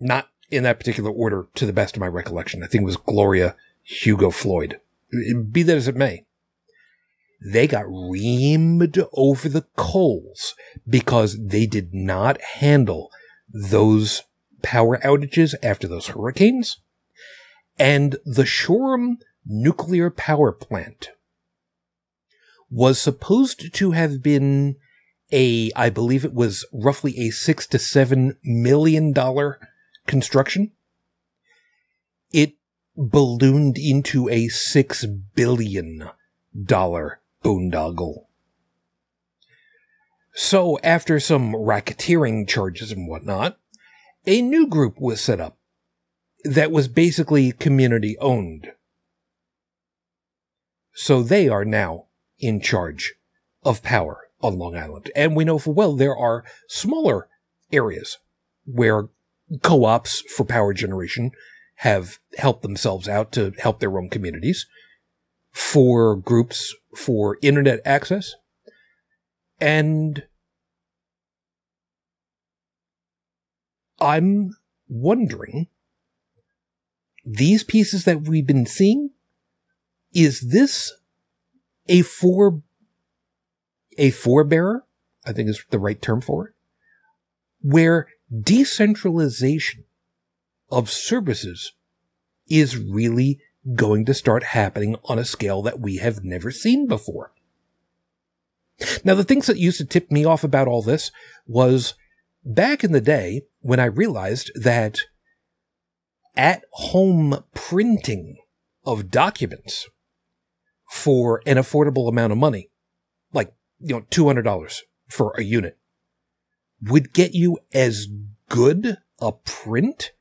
Not in that particular order to the best of my recollection. I think it was Gloria, Hugo, Floyd. Be that as it may. They got reamed over the coals because they did not handle those power outages after those hurricanes. And the Shoreham nuclear power plant was supposed to have been a, I believe it was roughly a six to seven million dollar construction. It ballooned into a six billion dollar boondoggle. So after some racketeering charges and whatnot, a new group was set up that was basically community owned. So they are now in charge of power on Long Island. And we know for well there are smaller areas where co-ops for power generation have helped themselves out to help their own communities for groups for internet access and I'm wondering these pieces that we've been seeing is this a for a forebearer i think is the right term for it where decentralization of services is really going to start happening on a scale that we have never seen before. Now the things that used to tip me off about all this was back in the day when i realized that at home printing of documents for an affordable amount of money, you know, $200 for a unit, would get you as good a print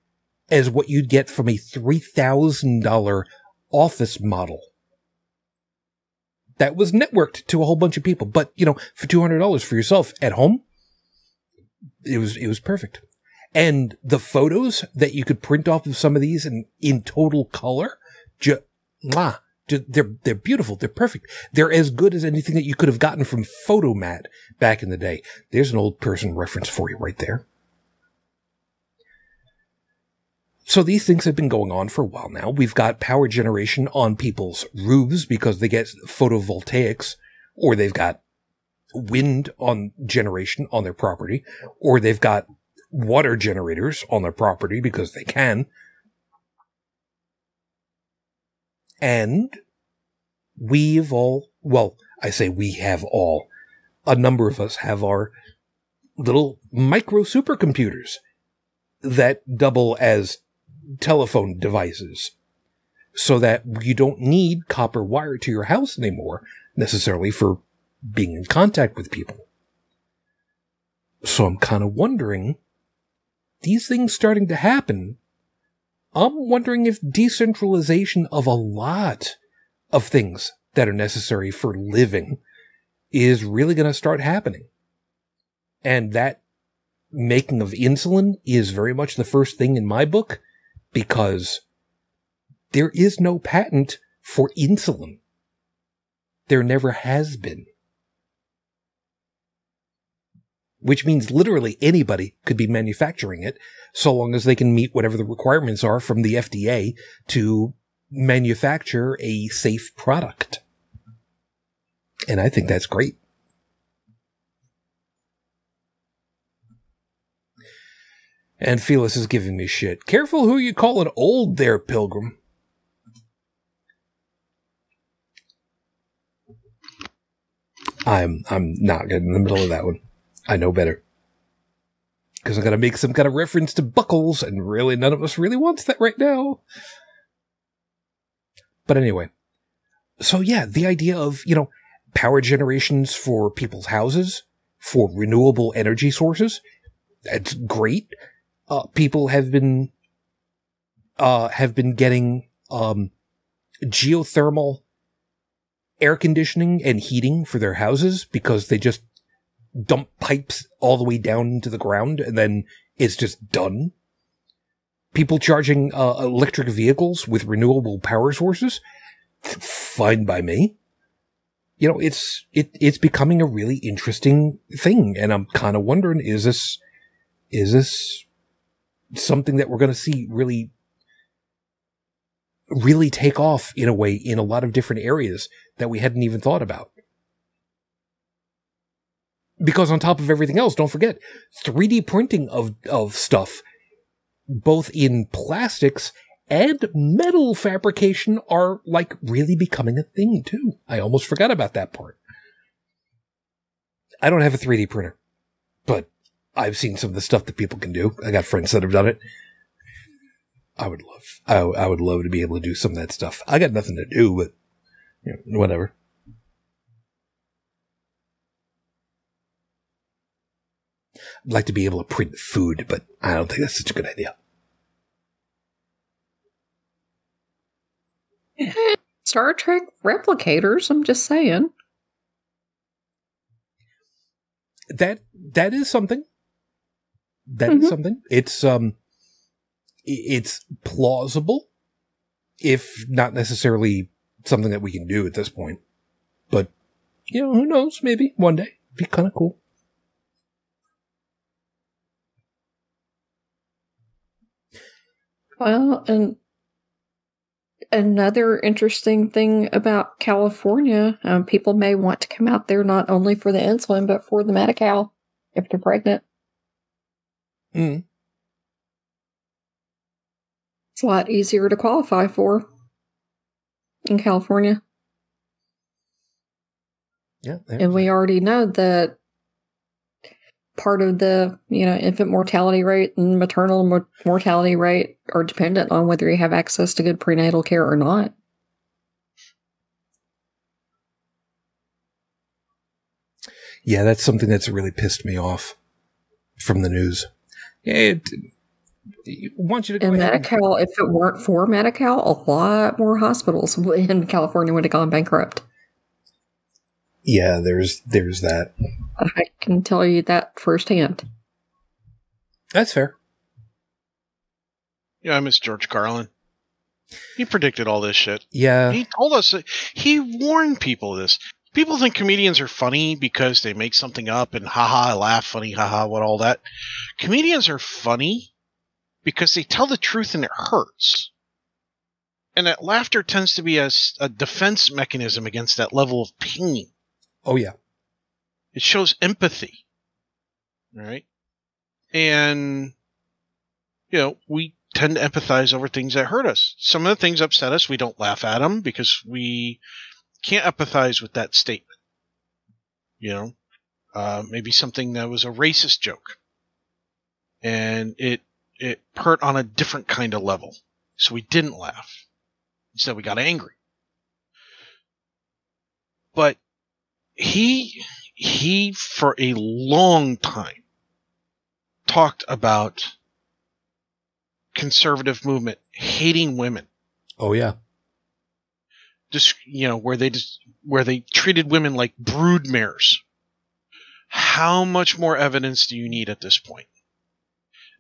as what you'd get from a $3,000 office model. That was networked to a whole bunch of people, but you know, for $200 for yourself at home, it was, it was perfect. And the photos that you could print off of some of these in, in total color, ju- mwah, they're, they're beautiful. They're perfect. They're as good as anything that you could have gotten from Fotomat back in the day. There's an old person reference for you right there. So these things have been going on for a while now. We've got power generation on people's roofs because they get photovoltaics or they've got wind on generation on their property or they've got water generators on their property because they can. And we've all, well, I say we have all, a number of us have our little micro supercomputers that double as telephone devices so that you don't need copper wire to your house anymore necessarily for being in contact with people. So I'm kind of wondering these things starting to happen, I'm wondering if decentralization of a lot of things that are necessary for living is really going to start happening. And that making of insulin is very much the first thing in my book because there is no patent for insulin. There never has been which means literally anybody could be manufacturing it so long as they can meet whatever the requirements are from the FDA to manufacture a safe product. And I think that's great. And Felix is giving me shit. Careful who you call an old there, Pilgrim. I'm I'm not getting in the middle of that one. I know better. Because I'm going to make some kind of reference to buckles, and really none of us really wants that right now. But anyway. So yeah, the idea of, you know, power generations for people's houses, for renewable energy sources, that's great. Uh, people have been uh, have been getting um, geothermal air conditioning and heating for their houses because they just dump pipes all the way down into the ground and then it's just done. People charging uh, electric vehicles with renewable power sources, fine by me. You know, it's it it's becoming a really interesting thing, and I'm kind of wondering is this is this something that we're going to see really really take off in a way in a lot of different areas that we hadn't even thought about. Because on top of everything else, don't forget 3D printing of, of stuff, both in plastics and metal fabrication are like really becoming a thing too. I almost forgot about that part. I don't have a 3D printer, but I've seen some of the stuff that people can do. I got friends that have done it. I would love, I, I would love to be able to do some of that stuff. I got nothing to do, but you know, whatever. I'd like to be able to print food, but I don't think that's such a good idea. [LAUGHS] Star Trek replicators, I'm just saying. That that is something. That is Mhm. something. It's um it's plausible if not necessarily something that we can do at this point. But you know, who knows, maybe one day. Be kind of cool. Well, and another interesting thing about California, um, people may want to come out there not only for the insulin, but for the Medi-Cal if they're pregnant. Mm. It's a lot easier to qualify for in California. Yeah. And we already know that part of the, you know, infant mortality rate and maternal mo- mortality rate are dependent on whether you have access to good prenatal care or not. Yeah, that's something that's really pissed me off from the news. Yeah, it, I want you to go And medical and- if it weren't for Medi-Cal, a lot more hospitals [LAUGHS] in California would have gone bankrupt. Yeah, there's there's that. I can tell you that firsthand. That's fair. Yeah, I miss George Carlin. He predicted all this shit. Yeah. He told us, he warned people this. People think comedians are funny because they make something up and haha, laugh, funny, haha, what all that. Comedians are funny because they tell the truth and it hurts. And that laughter tends to be a, a defense mechanism against that level of pain. Oh yeah. It shows empathy. Right? And, you know, we tend to empathize over things that hurt us. Some of the things upset us, we don't laugh at them because we can't empathize with that statement. You know, uh, maybe something that was a racist joke. And it, it hurt on a different kind of level. So we didn't laugh. Instead, we got angry. But he he for a long time talked about conservative movement hating women. Oh yeah. just you know where they just where they treated women like brood mares. How much more evidence do you need at this point?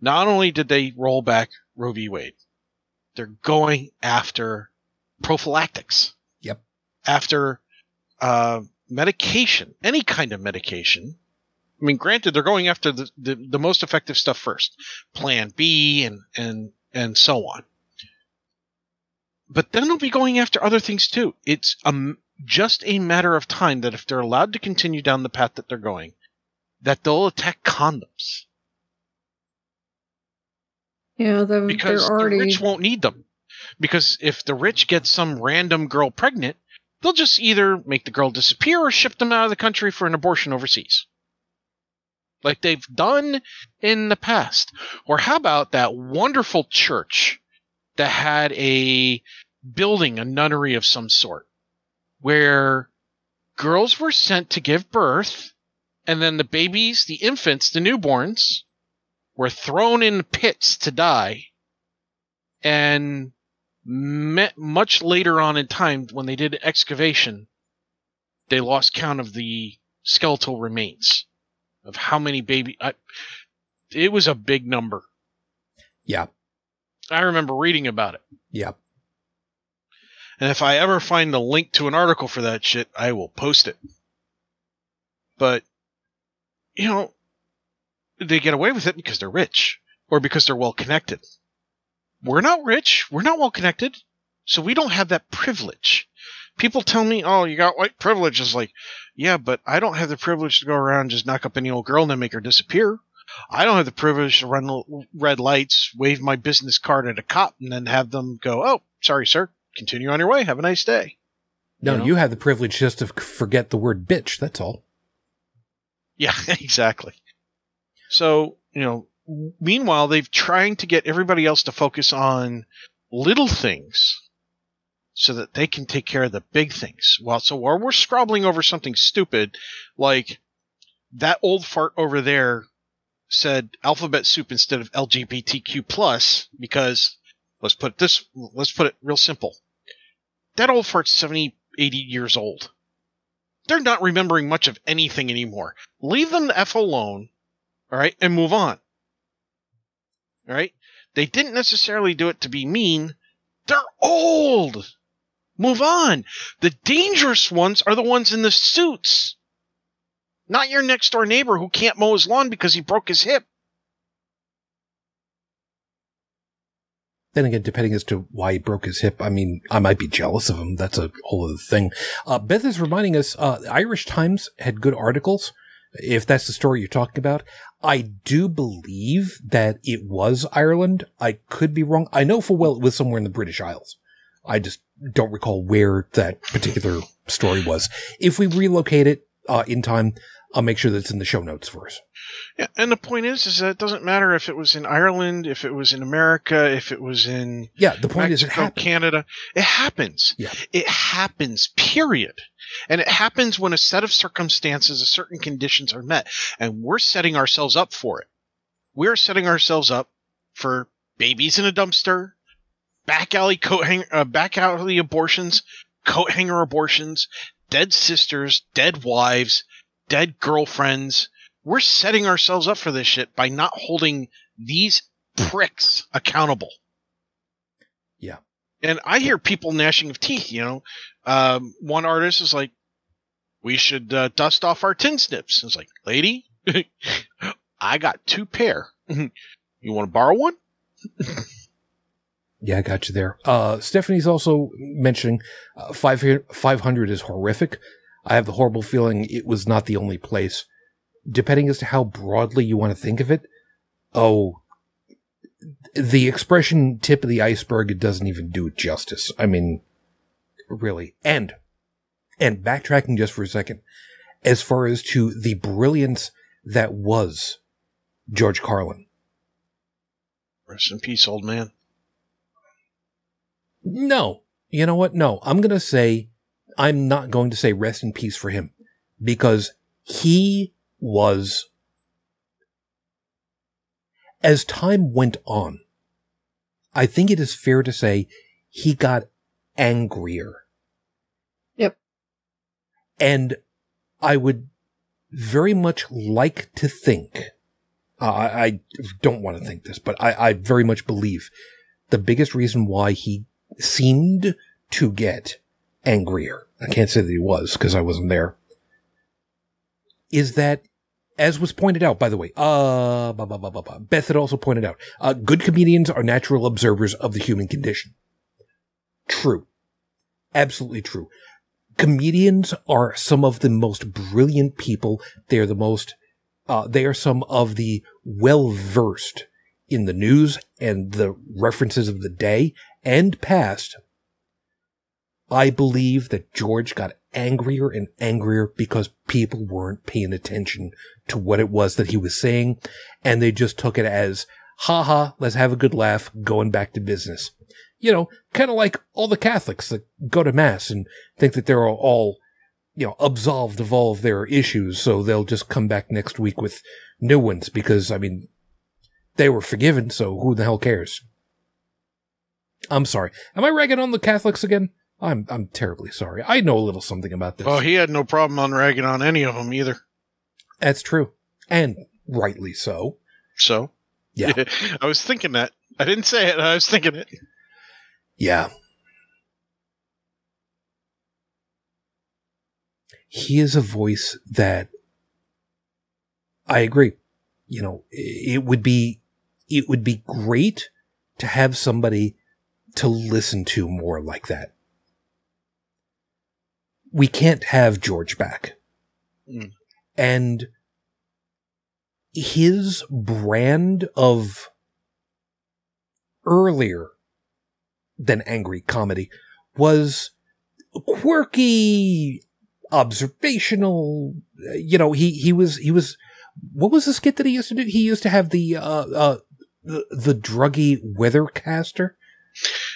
Not only did they roll back roe v. Wade they're going after prophylactics. Yep. after uh, medication any kind of medication i mean granted they're going after the, the, the most effective stuff first plan b and and and so on but then they'll be going after other things too. It's um, just a matter of time that if they're allowed to continue down the path that they're going, that they'll attack condoms Yeah, the, because they're already the rich won't need them. Because if the rich get some random girl pregnant, they'll just either make the girl disappear or ship them out of the country for an abortion overseas. Like they've done in the past. Or how about that wonderful church that had a building, a nunnery of some sort, where girls were sent to give birth, and then the babies, the infants, the newborns, were thrown in pits to die And much later on in time, when they did excavation, they lost count of the skeletal remains of how many baby. I, it was a big number. Yeah. I remember reading about it. Yeah. And if I ever find the link to an article for that shit, I will post it. But, you know, they get away with it because they're rich or because they're well connected. We're not rich. We're not well connected. So we don't have that privilege. People tell me, oh, you got white privilege. It's like, yeah, but I don't have the privilege to go around and just knock up any old girl and then make her disappear. I don't have the privilege to run l- red lights, wave my business card at a cop, and then have them go, oh, sorry, sir. Continue on your way. Have a nice day. No, You know? you have the privilege just to forget the word bitch. That's all. Yeah, [LAUGHS] exactly. So, you know, meanwhile, they've trying to get everybody else to focus on little things so that they can take care of the big things. Well, so while we're scrabbling over something stupid, like that old fart over there said alphabet soup instead of LGBTQ plus because let's put this, let's put it real simple. That old fart's 70, 80 years old. They're not remembering much of anything anymore. Leave them the F alone, all right, and move on. Right? They didn't necessarily do it to be mean. They're old. Move on. The dangerous ones are the ones in the suits. Not your next door neighbor who can't mow his lawn because he broke his hip. Then again, depending as to why he broke his hip, I mean, I might be jealous of him. That's a whole other thing. Uh, Beth is reminding us, uh, Irish Times had good articles. If that's the story you're talking about, I do believe that it was Ireland. I could be wrong. I know for well it was somewhere in the British Isles. I just don't recall where that particular story was. If we relocate it uh, in time, I'll make sure that it's in the show notes for us. Yeah, and the point is, is that it doesn't matter if it was in Ireland, if it was in America, if it was in Yeah, the point is it Mexico, happened. Canada. It happens. Yeah. It happens, period. And it happens when a set of circumstances, a certain conditions are met. And we're setting ourselves up for it. We're setting ourselves up for babies in a dumpster, back alley coat hang, uh, back alley abortions, coat hanger abortions, dead sisters, dead wives, dead girlfriends. We're setting ourselves up for this shit by not holding these pricks accountable. Yeah. And I hear people gnashing of teeth, you know. Um, one artist is like, we should uh, dust off our tin snips. It's like, lady, [LAUGHS] I got two pair. [LAUGHS] you want to borrow one? Yeah, I got you there. Uh, Stephanie's also mentioning uh, 500 500 is horrific. I have the horrible feeling it was not the only place. Depending as to how broadly you want to think of it, oh, the expression tip of the iceberg it doesn't even do it justice. I mean, really. And, and backtracking just for a second, as far as to the brilliance that was George Carlin. Rest in peace, old man. No. You know what? No. I'm going to say, I'm not going to say rest in peace for him because he was, as time went on, I think it is fair to say he got angrier. Yep. And I would very much like to think, uh, I, I don't want to think this, but I, I very much believe the biggest reason why he seemed to get angrier. I can't say that he was because I wasn't there. Is that, as was pointed out, by the way, uh, blah, blah, blah, blah, blah. Beth had also pointed out, uh, good comedians are natural observers of the human condition. True. Absolutely true. Comedians are some of the most brilliant people. They are the most, uh, they are some of the well versed in the news and the references of the day and past, I believe that George got angrier and angrier because people weren't paying attention to what it was that he was saying, and they just took it as, ha ha, let's have a good laugh, going back to business. You know, kind of like all the Catholics that go to Mass and think that they're all, you know, absolved of all of their issues, so they'll just come back next week with new ones because, I mean, they were forgiven, so who the hell cares? I'm sorry. Am I ragging on the Catholics again? I'm I'm terribly sorry. I know a little something about this. Oh, he had no problem on ragging on any of them either. That's true, and rightly so. So, Yeah. [LAUGHS] I was thinking that. I didn't say it. I was thinking it. Yeah. He is a voice that I agree. You know, it would be it would be great to have somebody to listen to more like that. We can't have George back. Mm. And his brand of earlier than angry comedy was quirky, observational. uh, You know, he, he was, he was, what was the skit that he used to do? He used to have the, uh, uh, the, the druggy weathercaster.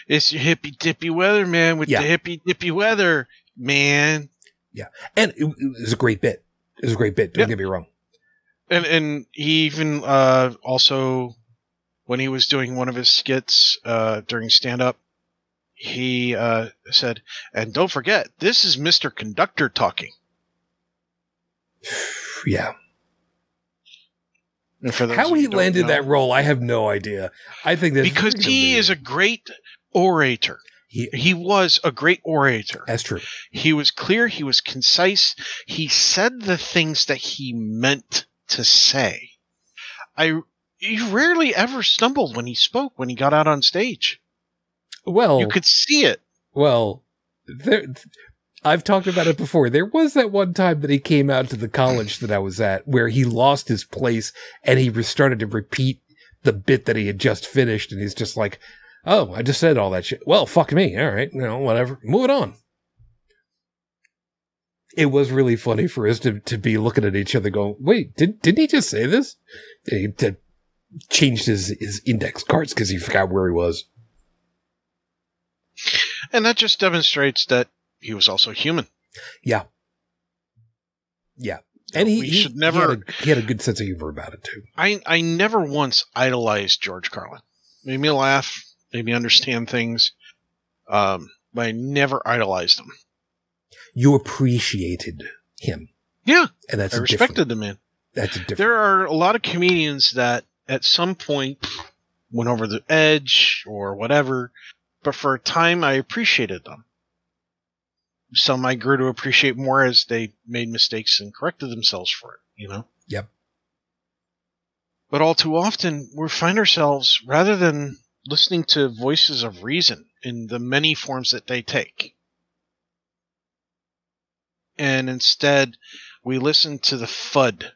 It's your hippy dippy weather, man, with Yeah. the hippy dippy weather, man. Yeah, and it, it was a great bit. It was a great bit. Don't Yeah. get me wrong. And and he even uh, also when he was doing one of his skits uh, during stand up, he uh, said, "And don't forget, this is Mister Conductor talking." [SIGHS] Yeah. How he you who don't landed know- that role, I have no idea. I think that's because he is a great orator. He, He was a great orator. that's true. He was clear. He was concise. He said the things that he meant to say. I he rarely ever stumbled when he spoke when he got out on stage. Well, You could see it. Well, there, I've talked about it before. There was that one time that he came out to the college that I was at where he lost his place and he started to repeat the bit that he had just finished. And he's just like, Oh, I just said all that shit. Well, fuck me. All right. You know, whatever. Move it on. It was really funny for us to, to be looking at each other going, wait, did, didn't he just say this? And he to, changed his, his index cards because he forgot where he was. And that just demonstrates that he was also human. Yeah. Yeah. And he, We he- should he never- had, a, he had a good sense of humor about it too. I, I never once idolized George Carlin. Made me laugh, made me understand things, um, but I never idolized him. You appreciated him. Yeah, And that's I respected the man. that's a different. There are a lot of comedians that at some point went over the edge or whatever, but for a time I appreciated them. Some I grew to appreciate more as they made mistakes and corrected themselves for it, you know? Yep. But all too often we find ourselves, rather than listening to voices of reason in the many forms that they take, and instead we listen to the FUD,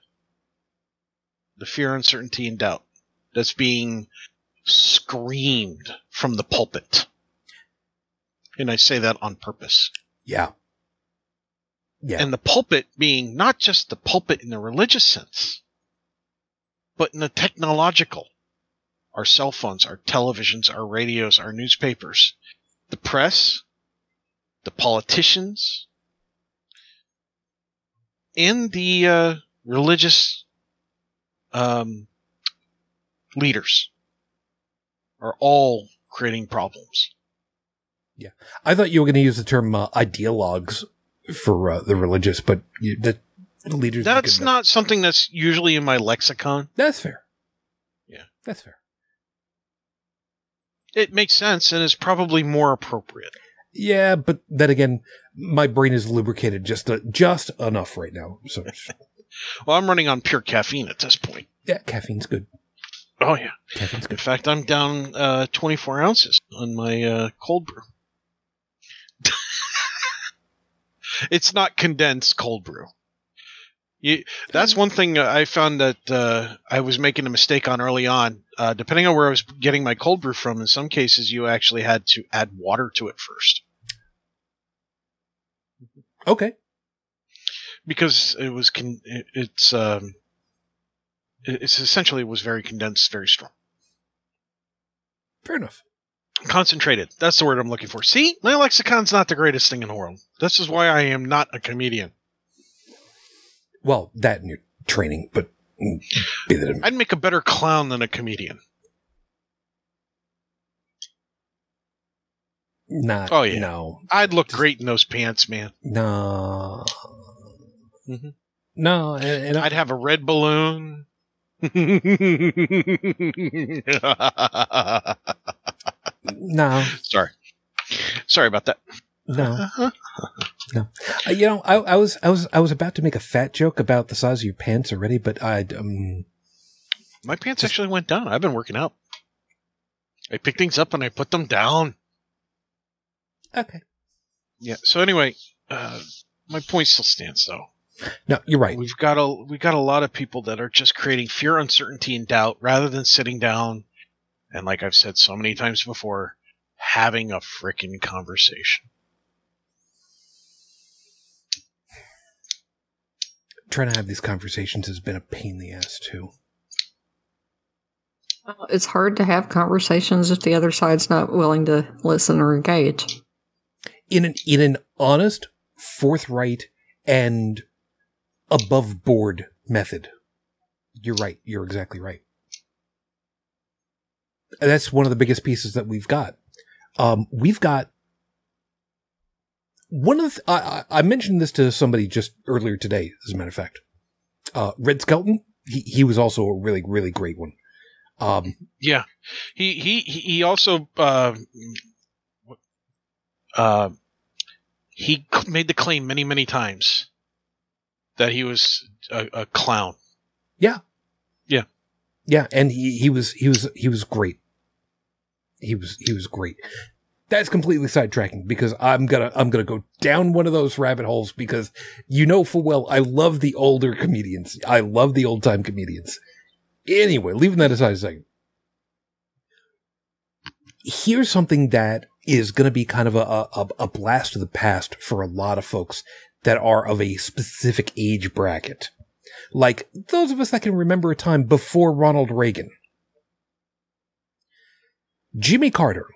the fear, uncertainty, and doubt that's being screamed from the pulpit. And I say that on purpose. yeah. Yeah. And the pulpit being not just the pulpit in the religious sense, but in the technological. Our cell phones, our televisions, our radios, our newspapers, the press, the politicians, and the uh, religious um, leaders are all creating problems. Yeah, I thought you were going to use the term uh, ideologues for uh, the religious, but you, the, the leaders. That's not something that's usually in my lexicon. That's fair. Yeah. That's fair. It makes sense and is probably more appropriate. Yeah, but then again, my brain is lubricated just uh, just enough right now. So [LAUGHS] Well, I'm running on pure caffeine at this point. yeah, caffeine's good. Oh yeah. Caffeine's good. In fact, I'm down uh, 24 ounces on my uh, cold brew. [LAUGHS] it's not condensed cold brew. You, that's one thing I found that uh, I was making a mistake on early on. Uh, depending on where I was getting my cold brew from, in some cases you actually had to add water to it first Okay. because it was con- it, it's um, it- it's essentially was very condensed, very strong. Fair enough. Concentrated. That's the word I'm looking for. See, my lexicon's not the greatest thing in the world. This is why I am not a comedian. Well, that and your training, but mm, be that I'd make a better clown than a comedian. Not. Oh, yeah. No. I'd look great in those pants, man. No. Mhm. No. And, and I, I'd have a red balloon. [LAUGHS] no. Sorry. Sorry about that. [LAUGHS] No. Uh, you know, I, I was I was I was about to make a fat joke about the size of your pants already, but I um My pants Just- actually went down. I've been working out. I pick things up and I put them down. okay. Yeah. So anyway, uh, my point still stands though. No, you're right. We've got a we've got a lot of people that are just creating fear, uncertainty, and doubt rather than sitting down and, like I've said so many times before, having a freaking conversation. Trying to have these conversations has been a pain in the ass too. It's hard to have conversations if the other side's not willing to listen or engage. In an in an honest, forthright, and above board method. You're right. You're exactly right. And that's one of the biggest pieces that we've got. Um, we've got one of the, I, I I mentioned this to somebody just earlier today, as a matter of fact. Uh, Red Skelton, he, he was also a really, really great one. Um, Yeah, he he he he also uh, uh, he made the claim many many times that he was a, a clown. Yeah, yeah, yeah, and he, he was he was he was great. He was he was great. That's completely sidetracking because I'm gonna I'm gonna go down one of those rabbit holes because you know full well I love the older comedians. I love the old time comedians. Anyway, leaving that aside a second. Here's something that is gonna be kind of a, a, a blast of the past for a lot of folks that are of a specific age bracket like those of us that can remember a time before Ronald Reagan. Jimmy Carter.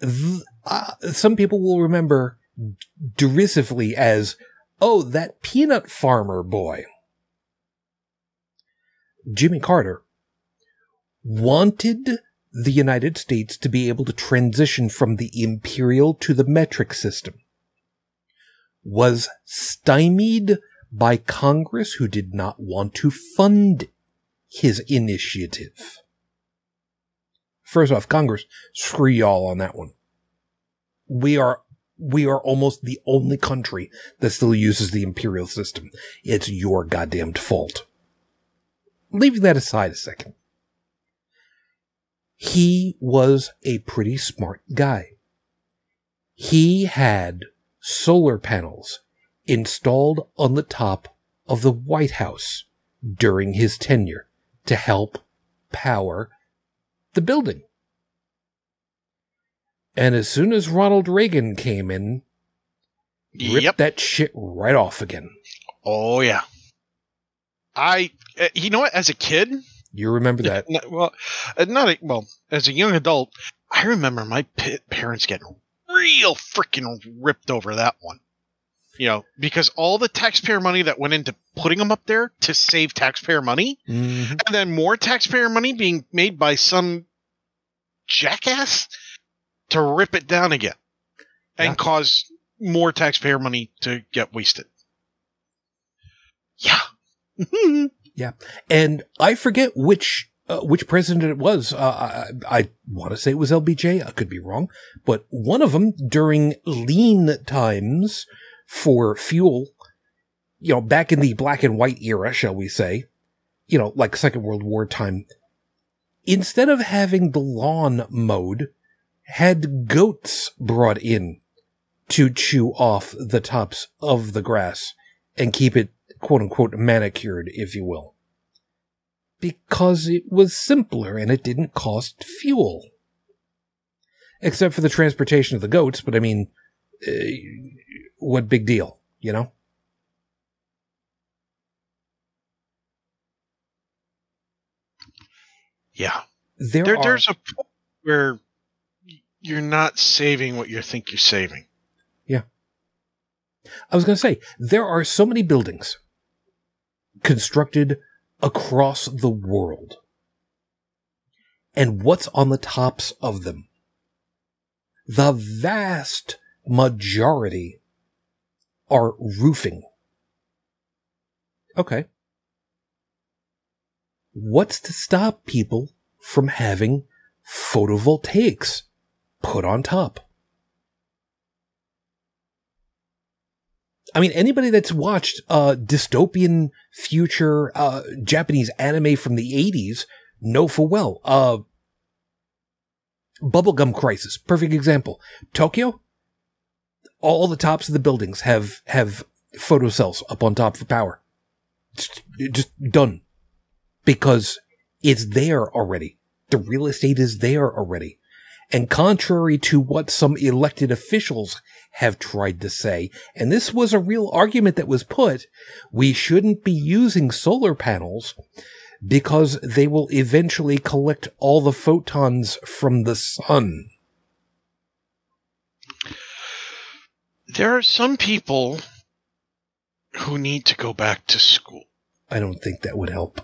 Th- uh, some people will remember derisively as, oh, that peanut farmer boy. Jimmy Carter wanted the United States to be able to transition from the imperial to the metric system. Was stymied by Congress who did not want to fund his initiative. First off, Congress, screw y'all on that one. We are, we are almost the only country that still uses the imperial system. It's your goddamned fault. Leaving that aside a second. He was a pretty smart guy. He had solar panels installed on the top of the White House during his tenure to help power the building. And as soon as Ronald Reagan came in, ripped Yep. that shit right off again. Oh yeah. I uh, you know what? As a kid, You remember that? [LAUGHS] well, uh, not a, well as a young adult, I remember my p- parents getting real freaking ripped over that one. You know, because all the taxpayer money that went into putting them up there to save taxpayer money, Mhm. and then more taxpayer money being made by some jackass to rip it down again and Yeah. cause more taxpayer money to get wasted. Yeah. [LAUGHS] Yeah. And I forget which uh, which president it was. Uh, I, I want to say it was LBJ. I could be wrong, but one of them during lean times for fuel, you know, back in the black and white era, shall we say, you know, like Second World War time, instead of having the lawn mowed, had goats brought in to chew off the tops of the grass and keep it quote unquote manicured, if you will. Because it was simpler and it didn't cost fuel. Except for the transportation of the goats, but I mean, uh, what big deal, you know? Yeah. There, there, are, there's a point where you're not saving what you think you're saving. Yeah. I was going to say, there are so many buildings constructed across the world. And what's on the tops of them? the vast majority are roofing. Okay. What's to stop people from having photovoltaics put on top? I mean, anybody that's watched uh, dystopian future uh, Japanese anime from the 80s know full well. Uh, Bubblegum Crisis, perfect example. Tokyo, all the tops of the buildings have have photocells up on top for power. Just, just done because it's there already. The real estate is there already. And contrary to what some elected officials have tried to say, and this was a real argument that was put, we shouldn't be using solar panels because they will eventually collect all the photons from the sun. There are some people who need to go back to school. I don't think that would help.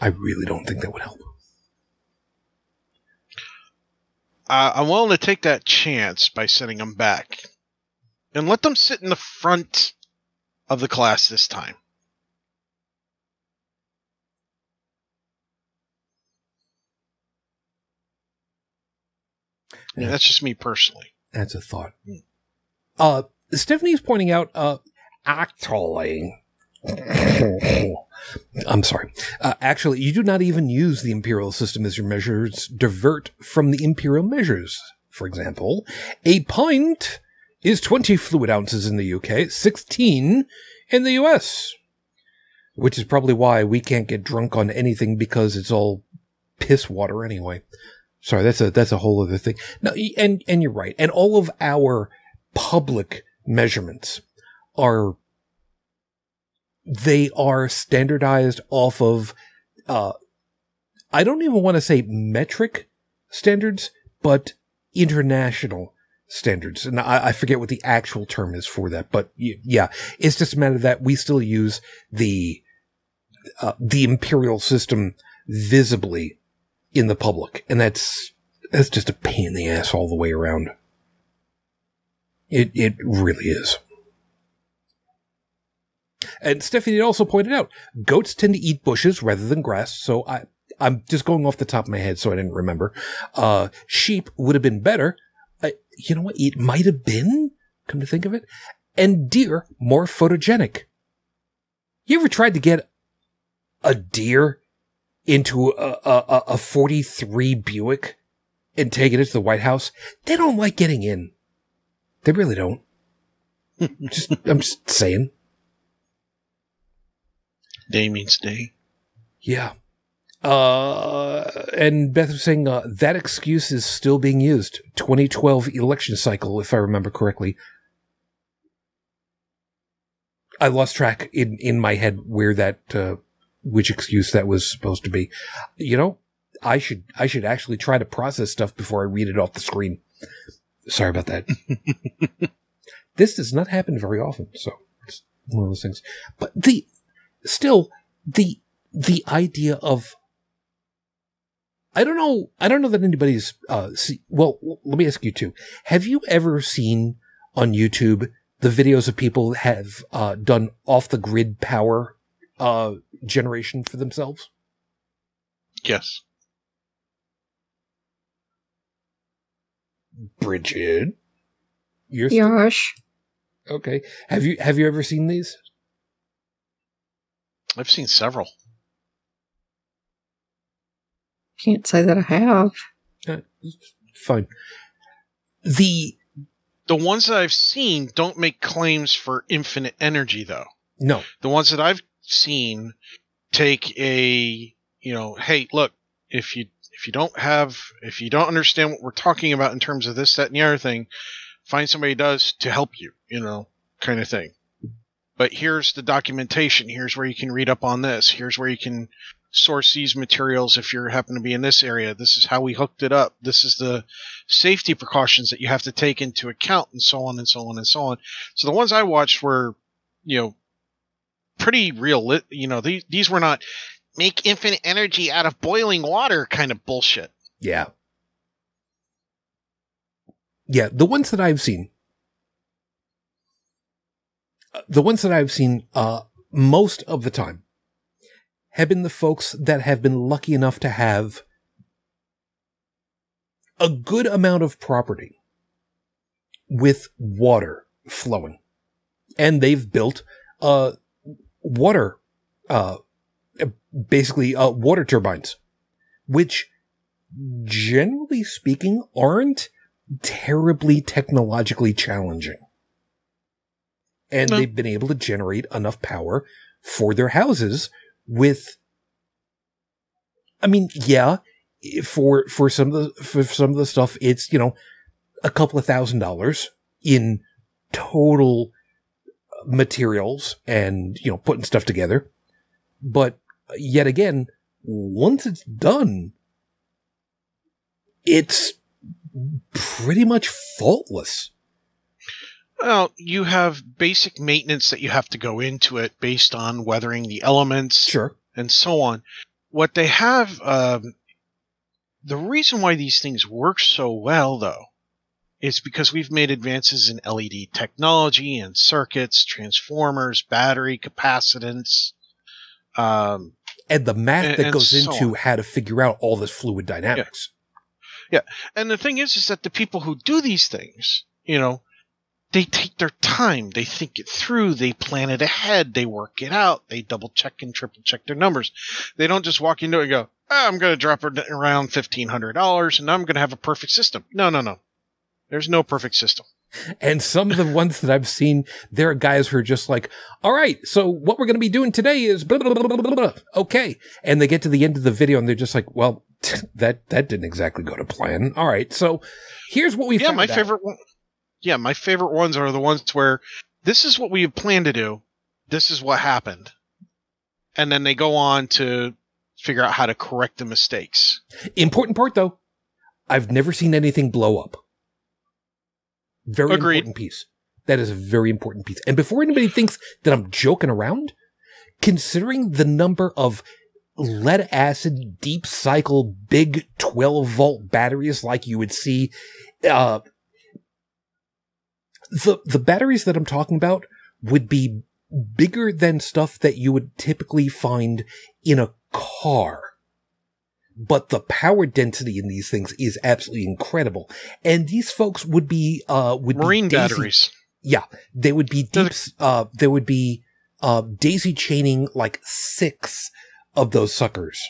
I really don't think that would help. Uh, I'm willing to take that chance by sending them back. And let them sit in the front of the class this time. Yeah, that's just me personally. That's a thought. Uh, Stephanie's pointing out, uh, actually, [COUGHS] I'm sorry. Uh, actually, you do not even use the imperial system as your measures divert from the imperial measures. For example, a pint is 20 fluid ounces in the UK, 16 in the US. Which is probably why we can't get drunk on anything because it's all piss water anyway. Sorry, that's a that's a whole other thing. No, and and you're right. And all of our public measurements are they are standardized off of uh I don't even want to say metric standards, but international standards. And I, I, forget what the actual term is for that, but yeah, it's just a matter that we still use the uh, the imperial system visibly in the public, and that's that's just a pain in the ass all the way around. It it really is. And Stephanie also pointed out goats tend to eat bushes rather than grass, so I I'm just going off the top of my head, so I didn't remember. Uh, sheep would have been better. Uh, you know what? It might have been, come to think of it. And deer more photogenic. You ever tried to get a deer into a, a, a 43 Buick and taking it to the White House, they don't like getting in. They really don't. [LAUGHS] just, I'm just saying. Day means day. Yeah. Uh, and Beth was saying uh, that excuse is still being used. 2012 election cycle, if I remember correctly. I lost track in, in my head where that uh, which excuse that was supposed to be. You know, I should I should actually try to process stuff before I read it off the screen. Sorry about that. [LAUGHS] this does not happen very often, so it's one of those things. But the still the the idea of I don't know I don't know that anybody's uh see, well let me ask you too. Have you ever seen on YouTube the videos of people have uh, done off the grid power uh, generation for themselves? Yes. Bridget, you're Yosh. okay. Have you have you ever seen these? I've seen several. Can't say that I have. Uh, fine. The the ones that I've seen don't make claims for infinite energy, though. No. The ones that I've seen take a you know hey look if you if you don't have if you don't understand what we're talking about in terms of this that and the other thing find somebody does to help you you know kind of thing but here's the documentation here's where you can read up on this here's where you can source these materials if you happen to be in this area this is how we hooked it up this is the safety precautions that you have to take into account and so on and so on and so on so the ones i watched were you know pretty real. You know, these these were not make infinite energy out of boiling water kind of bullshit. Yeah. Yeah, the ones that I've seen, the ones that I've seen, uh, most of the time have been the folks that have been lucky enough to have a good amount of property with water flowing. And they've built, uh, water, uh, basically, uh, water turbines, which generally speaking aren't terribly technologically challenging. And No. they've been able to generate enough power for their houses with I mean, yeah, for for some of the for some of the stuff it's, you know, a couple of thousand dollars in total materials and, you know, putting stuff together. But yet again, once it's done, it's pretty much faultless. Well, you have basic maintenance that you have to go into it based on weathering the elements Sure. and so on. What they have, um, the reason why these things work so well, though, is because we've made advances in LED technology and circuits, transformers, battery capacitance. Um, And the math And- that and goes so into on. how to figure out all this fluid dynamics. Yeah. And the thing is, is that the people who do these things, you know, they take their time, they think it through, they plan it ahead, they work it out, they double check and triple check their numbers. They don't just walk into it and go, "Ah, I'm going to drop around fifteen hundred dollars, and I'm going to have a perfect system. No, no, no. There's no perfect system. And some of the ones that I've seen, there are guys who are just like, all right, so what we're going to be doing today is blah, blah, blah, blah, blah, blah. Okay. And they get to the end of the video and they're just like, well, [LAUGHS] that, that didn't exactly go to plan. All right. So here's what we yeah, my out. favorite one. Yeah, my favorite ones are the ones where this is what we had planned to do. This is what happened. And then they go on to figure out how to correct the mistakes. Important part though, I've never seen anything blow up. Very Agreed. important piece. That is a very important piece. And before anybody thinks that I'm joking around, considering the number of lead acid deep cycle big 12 volt batteries like you would see, uh, the, the batteries that I'm talking about would be bigger than stuff that you would typically find in a car but the power density in these things is absolutely incredible. And these folks would be uh would Marine be daisy, batteries. Yeah, they would be deep. Uh, they would be uh daisy chaining like six of those suckers.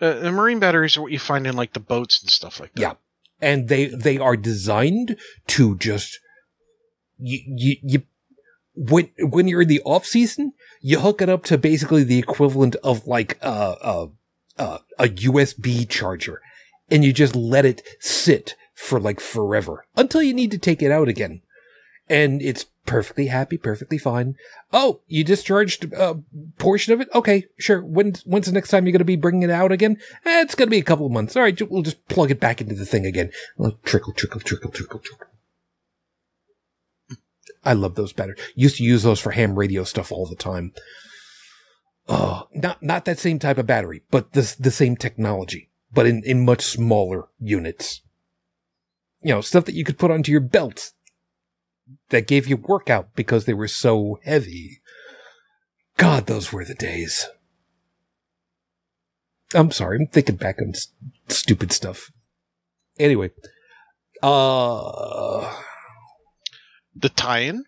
Uh, the marine batteries are what you find in like the boats and stuff like that. Yeah. And they they are designed to just you you, you when when you're in the off season, you hook it up to basically the equivalent of like uh, uh, a USB charger, and you just let it sit for like forever until you need to take it out again, and it's perfectly happy, perfectly fine. Oh, you discharged a portion of it? Okay, sure. When when's the next time you're going to be bringing it out again? Eh, it's going to be a couple of months. All right, we'll just plug it back into the thing again. Trickle, trickle, trickle, trickle, trickle. I love those batteries. Used to use those for ham radio stuff all the time. Oh, not not that same type of battery, but the the same technology, but in in much smaller units. You know, stuff that you could put onto your belt that gave you workout because they were so heavy. God, those were the days. I'm sorry, I'm thinking back on s- stupid stuff. Anyway, uh, The tie-in.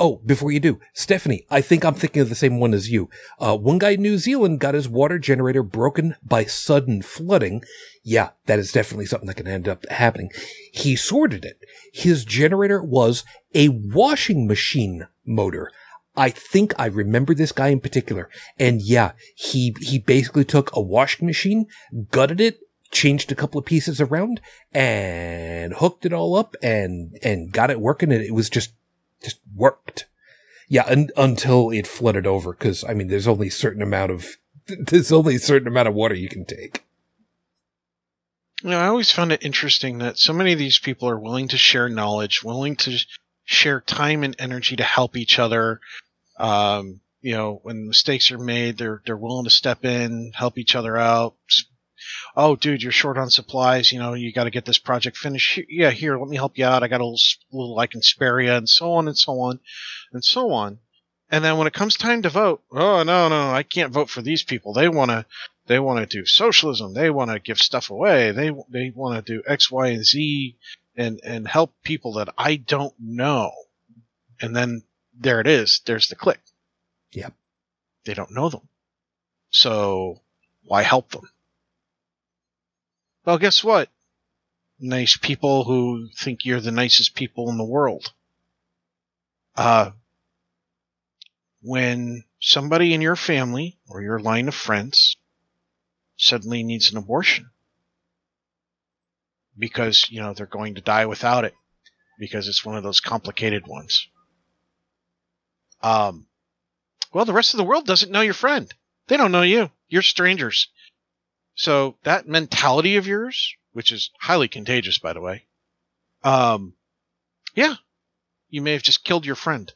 Oh, before you do, Stephanie, I think I'm thinking of the same one as you. Uh, one guy in New Zealand got his water generator broken by sudden flooding. Yeah, that is definitely something that can end up happening. He sorted it. His generator was a washing machine motor. I think I remember this guy in particular. And yeah, he, he basically took a washing machine, gutted it, changed a couple of pieces around and hooked it all up and, and got it working. And it was just just worked. Yeah, un- until it flooded over, because I mean, there's only a certain amount of [LAUGHS] there's only a certain amount of water you can take. You know, I always found it interesting that so many of these people are willing to share knowledge, willing to share time and energy to help each other. Um, you know, when mistakes are made, they're they're willing to step in, help each other out, oh, dude, you're short on supplies. You know, you got to get this project finished. Yeah, here, let me help you out. I got a little, little I can spare you, and so on and so on and so on. And then when it comes time to vote, oh no, no, I can't vote for these people. They want to, they want to do socialism. They want to give stuff away. They they want to do X, Y, and Z, and and help people that I don't know. And then there it is. There's the click. Yep. They don't know them. So why help them? Well, guess what? Nice people who think you're the nicest people in the world. Uh, when somebody in your family or your line of friends suddenly needs an abortion because, you know, they're going to die without it because it's one of those complicated ones. Um, well, the rest of the world doesn't know your friend. They don't know you. You're strangers. So that mentality of yours, which is highly contagious, by the way, um, yeah, you may have just killed your friend.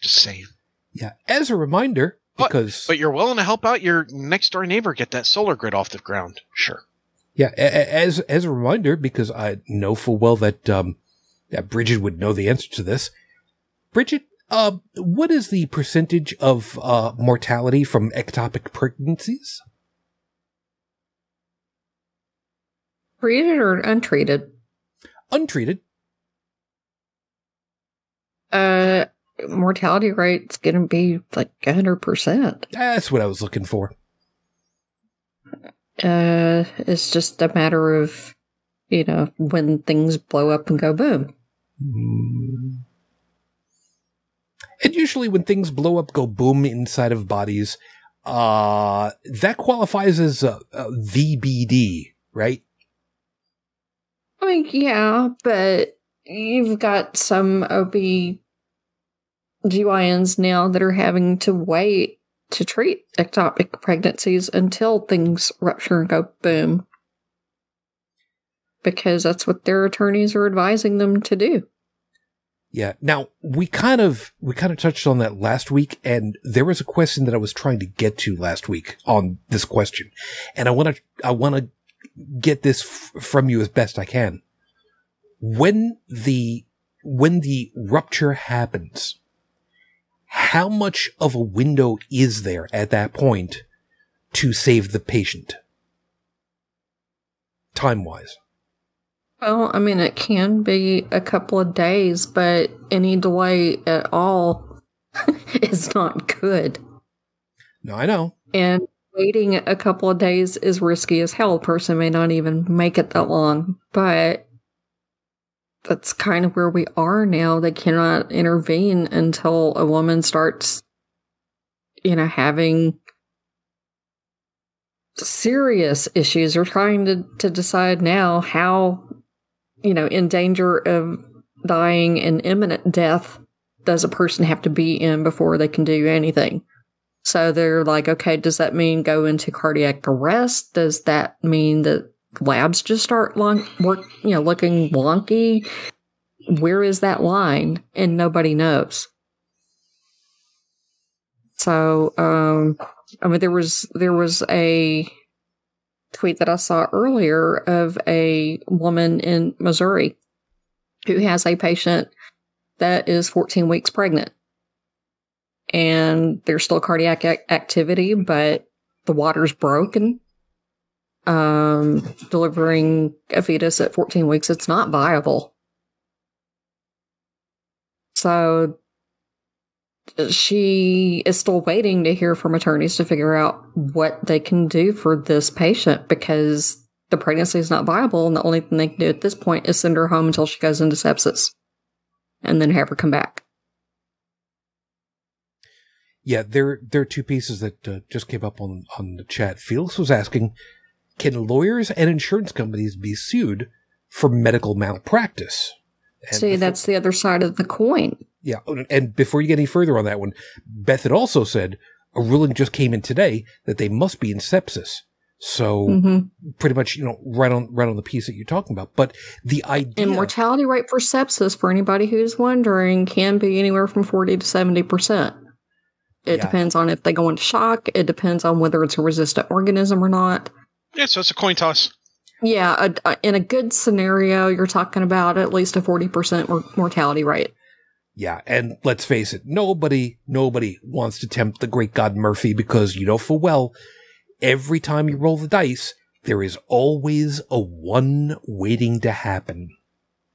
Just saying. Yeah. As a reminder, because But you're willing to help out your next door neighbor get that solar grid off the ground. Sure. yeah, as as a reminder, because I know full well that um, yeah, Bridget would know the answer to this. Bridget, uh, what is the percentage of uh, mortality from ectopic pregnancies? Treated or untreated? Untreated. Uh, mortality rate's going to be like 100%. That's what I was looking for. Uh, it's just a matter of, you know, when things blow up and go boom. Mm. And usually when things blow up, go boom inside of bodies, uh, that qualifies as a, a VBD, right? I mean, yeah, but you've got some OB-GYNs now that are having to wait to treat ectopic pregnancies until things rupture and go boom. Because that's what their attorneys are advising them to do. Yeah. Now we kind of we kind of touched on that last week, and there was a question that I was trying to get to last week on this question, and I want to I want to get this f- from you as best I can. When the when the rupture happens, how much of a window is there at that point to save the patient, time wise? Well, I mean, it can be a couple of days, but any delay at all [LAUGHS] is not good. No, I know. And waiting a couple of days is risky as hell. A person may not even make it that long, but that's kind of where we are now. They cannot intervene until a woman starts, you know, having serious issues. They're trying to, to decide now how, you know, in danger of dying and imminent death does a person have to be in before they can do anything. So they're like, okay, does that mean go into cardiac arrest? Does that mean that labs just start long, work, you know, looking wonky? Where is that line? And nobody knows. So, um, I mean, there was there was a tweet that I saw earlier of a woman in Missouri who has a patient that is 14 weeks pregnant and there's still cardiac ac- activity, but the water's broken. Um, delivering a fetus at 14 weeks, it's not viable. So she is still waiting to hear from attorneys to figure out what they can do for this patient because the pregnancy is not viable, and the only thing they can do at this point is send her home until she goes into sepsis and then have her come back. Yeah, there there are two pieces that uh, just came up on on the chat. Felix was asking, can lawyers and insurance companies be sued for medical malpractice? And See, that's the other side of the coin. Yeah. oh, And before you get any further on that one, Beth had also said a ruling just came in today that they must be in sepsis. So hmm pretty much, you know, right on right on the piece that you're talking about. But the idea, And mortality rate for sepsis, for anybody who's wondering, can be anywhere from 40 to 70%. It Yeah. depends on if they go into shock. It depends on whether it's a resistant organism or not. Yeah, so it's a coin toss. Yeah, a, a- in a good scenario, you're talking about at least a 40% mor- mortality rate. Yeah, and let's face it, nobody, nobody wants to tempt the great god Murphy because you know full well, every time you roll the dice, there is always a one waiting to happen.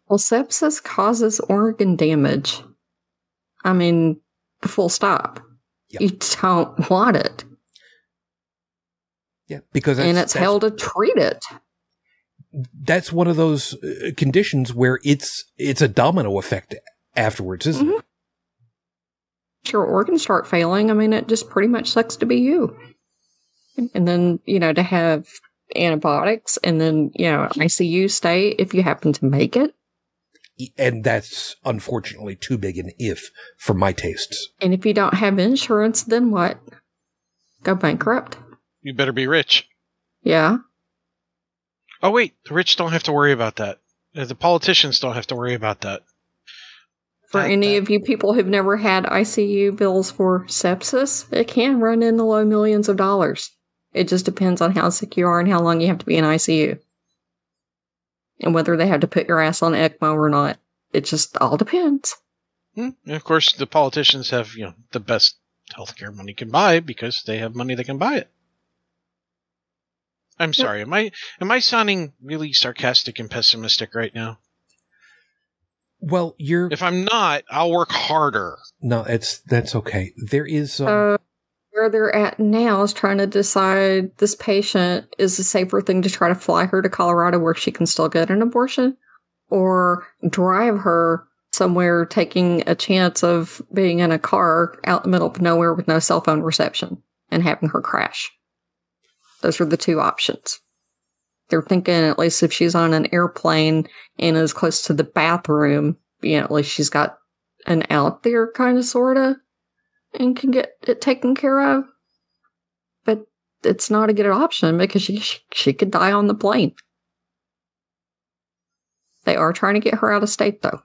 Well, sepsis causes organ damage. I mean, full stop. Yep. You don't want it. Yeah, because and it's hell to treat it. that's one of those uh, conditions where it's it's a domino effect afterwards, isn't it? Your organs start failing, I mean, it just pretty much sucks to be you. And then, you know, to have antibiotics and then, you know, ICU stay if you happen to make it. And that's unfortunately too big an if for my tastes. And if you don't have insurance, then what? Go bankrupt? You better be rich. Yeah. Oh wait, the rich don't have to worry about that. Uh, The politicians don't have to worry about that. For That- any that- of you people who've never had ICU bills for sepsis, it can run in the low millions of dollars. It just depends on how sick you are and how long you have to be in ICU. And whether they have to put your ass on ECMO or not. It just all depends. Hmm, and of course, the politicians have you know the best healthcare money can buy because they have money that can buy it. I'm sorry. Am I am I sounding really sarcastic and pessimistic right now? Well, you're If I'm not, I'll work harder. no, it's that's okay. There is um, Uh, where they're at now is trying to decide this patient is a safer thing to try to fly her to Colorado where she can still get an abortion or drive her somewhere taking a chance of being in a car out in the middle of nowhere with no cell phone reception and having her crash. Those are the two options. They're thinking at least if she's on an airplane and is close to the bathroom, you know, at least she's got an out there kind of sorta and can get it taken care of. But it's not a good option because she she could die on the plane. They are trying to get her out of state though.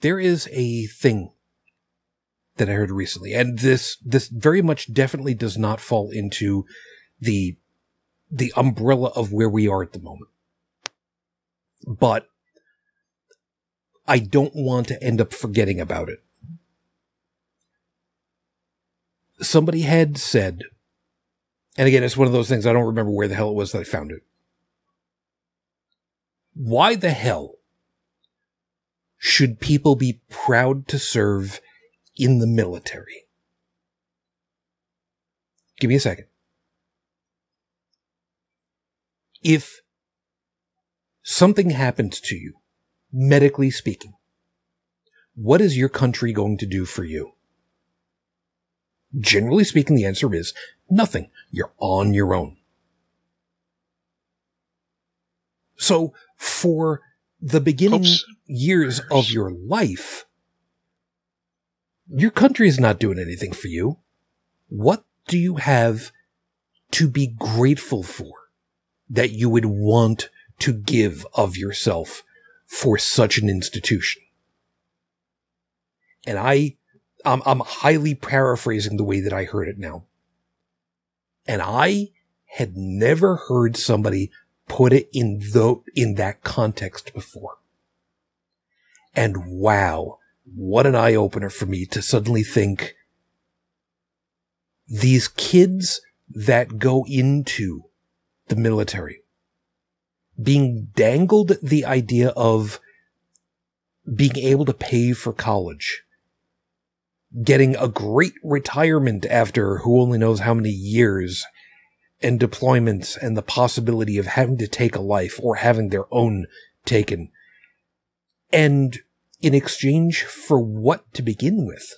there is a thing that I heard recently, and this this very much definitely does not fall into the the umbrella of where we are at the moment. But I don't want to end up forgetting about it. Somebody had said, and again, it's one of those things I don't remember where the hell it was that I found it. Why the hell should people be proud to serve in the military? Give me a second. If something happens to you, medically speaking, what is your country going to do for you? Generally speaking, the answer is nothing. You're on your own. So for the beginning Oops. years of your life, your country is not doing anything for you. What do you have to be grateful for that you would want to give of yourself for such an institution? And I, I'm, I'm highly paraphrasing the way that I heard it now. And I had never heard somebody put it in the, in that context before. And wow, what an eye opener for me to suddenly think these kids that go into the military being dangled the idea of being able to pay for college, getting a great retirement after who only knows how many years and deployments and the possibility of having to take a life or having their own taken. And in exchange for what to begin with?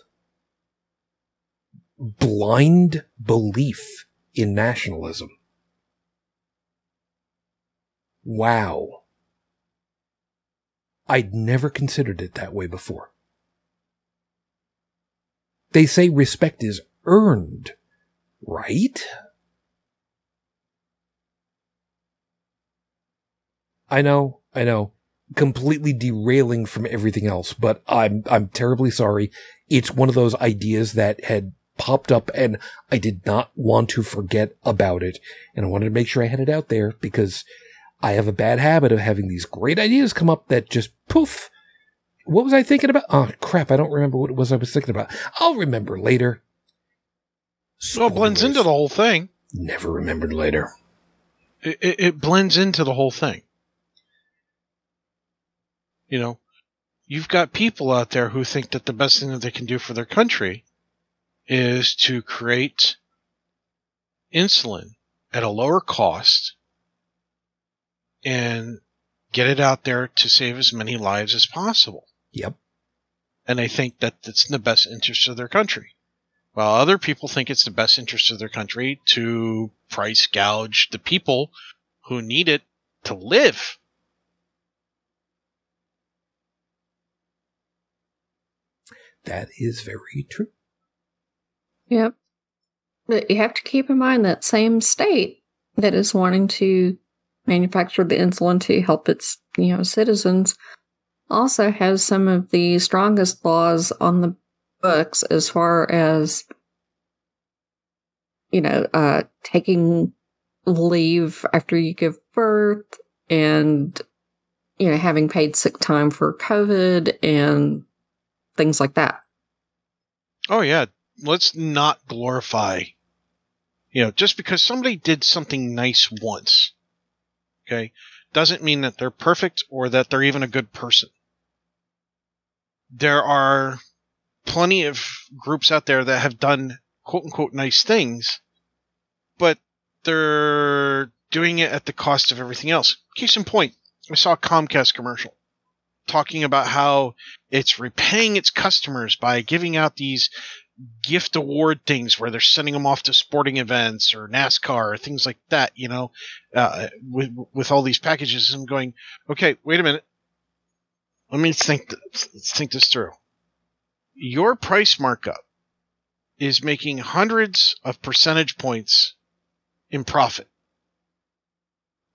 Blind belief in nationalism. Wow. I'd never considered it that way before. They say respect is earned, right? I know, I know. Completely derailing from everything else, but I'm, I'm terribly sorry. It's one of those ideas that had popped up and I did not want to forget about it. And I wanted to make sure I had it out there because I have a bad habit of having these great ideas come up that just poof. What was I thinking about? Oh crap. I don't remember what it was I was thinking about. I'll remember later. So it blends into the whole thing. Never remembered later. It, it, it blends into the whole thing. You know, you've got people out there who think that the best thing that they can do for their country is to create insulin at a lower cost and get it out there to save as many lives as possible. Yep. And they think that it's in the best interest of their country. While other people think it's the best interest of their country to price gouge the people who need it to live. That is very true. Yep. But you have to keep in mind that same state that is wanting to manufacture the insulin to help its, you know, citizens also has some of the strongest laws on the books as far as you know, uh taking leave after you give birth and you know, having paid sick time for COVID and things like that. Oh yeah, let's not glorify you know, just because somebody did something nice once, okay, doesn't mean that they're perfect or that they're even a good person. There are plenty of groups out there that have done quote unquote nice things, but they're doing it at the cost of everything else. Case in point, I saw a Comcast commercial talking about how it's repaying its customers by giving out these gift award things where they're sending them off to sporting events or NASCAR or things like that, you know, uh, with with all these packages. I'm going, okay, wait a minute. Let me think. Th- let's think this through. Your price markup is making hundreds of percentage points in profit.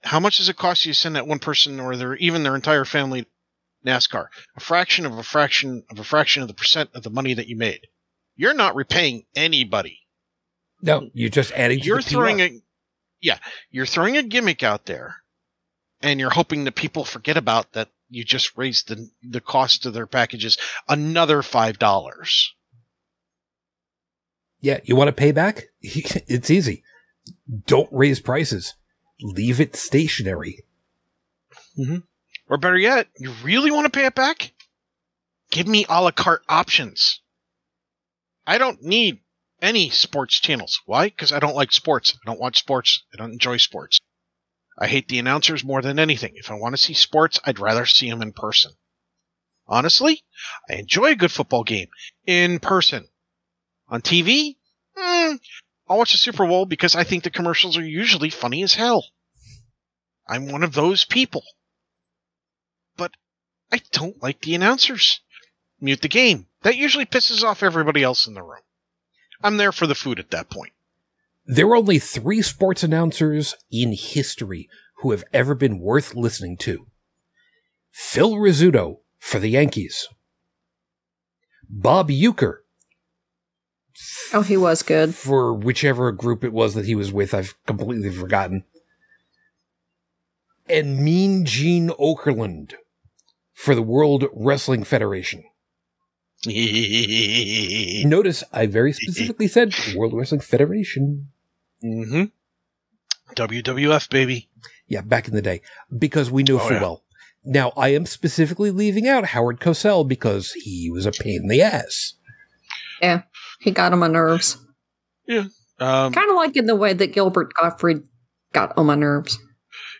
How much does it cost you to send that one person or their even their entire family NASCAR? A fraction of a fraction of a fraction of the percent of the money that you made you're not repaying anybody. No, you're just adding. You're throwing a, yeah, you're throwing a gimmick out there, and you're hoping that people forget about that. You just raised the the cost of their packages another five dollars. Yeah, you want to pay back? [LAUGHS] It's easy. Don't raise prices. Leave it stationary. Mm-hmm. Or better yet, you really want to pay it back? Give me a la carte options. I don't need any sports channels. Why? Because I don't like sports. I don't watch sports. I don't enjoy sports. I hate the announcers more than anything. If I want to see sports, I'd rather see them in person. Honestly, I enjoy a good football game in person. On TV, mm, I'll watch the Super Bowl because I think the commercials are usually funny as hell. I'm one of those people. But I don't like the announcers. Mute the game. That usually pisses off everybody else in the room. I'm there for the food at that point. There are only three sports announcers in history who have ever been worth listening to. Phil Rizzuto for the Yankees. Bob Uecker. Oh, he was good. For whichever group it was that he was with, I've completely forgotten. And Mean Gene Okerlund for the World Wrestling Federation. [LAUGHS] Notice I very specifically said World Wrestling Federation. Mm-hmm. WWF, baby. Yeah, back in the day. Because we knew Oh, full yeah. well. Now, I am specifically leaving out Howard Cosell because he was a pain in the ass. Yeah, he got on my nerves. Yeah. Um, Kind of like in the way that Gilbert Gottfried got on my nerves.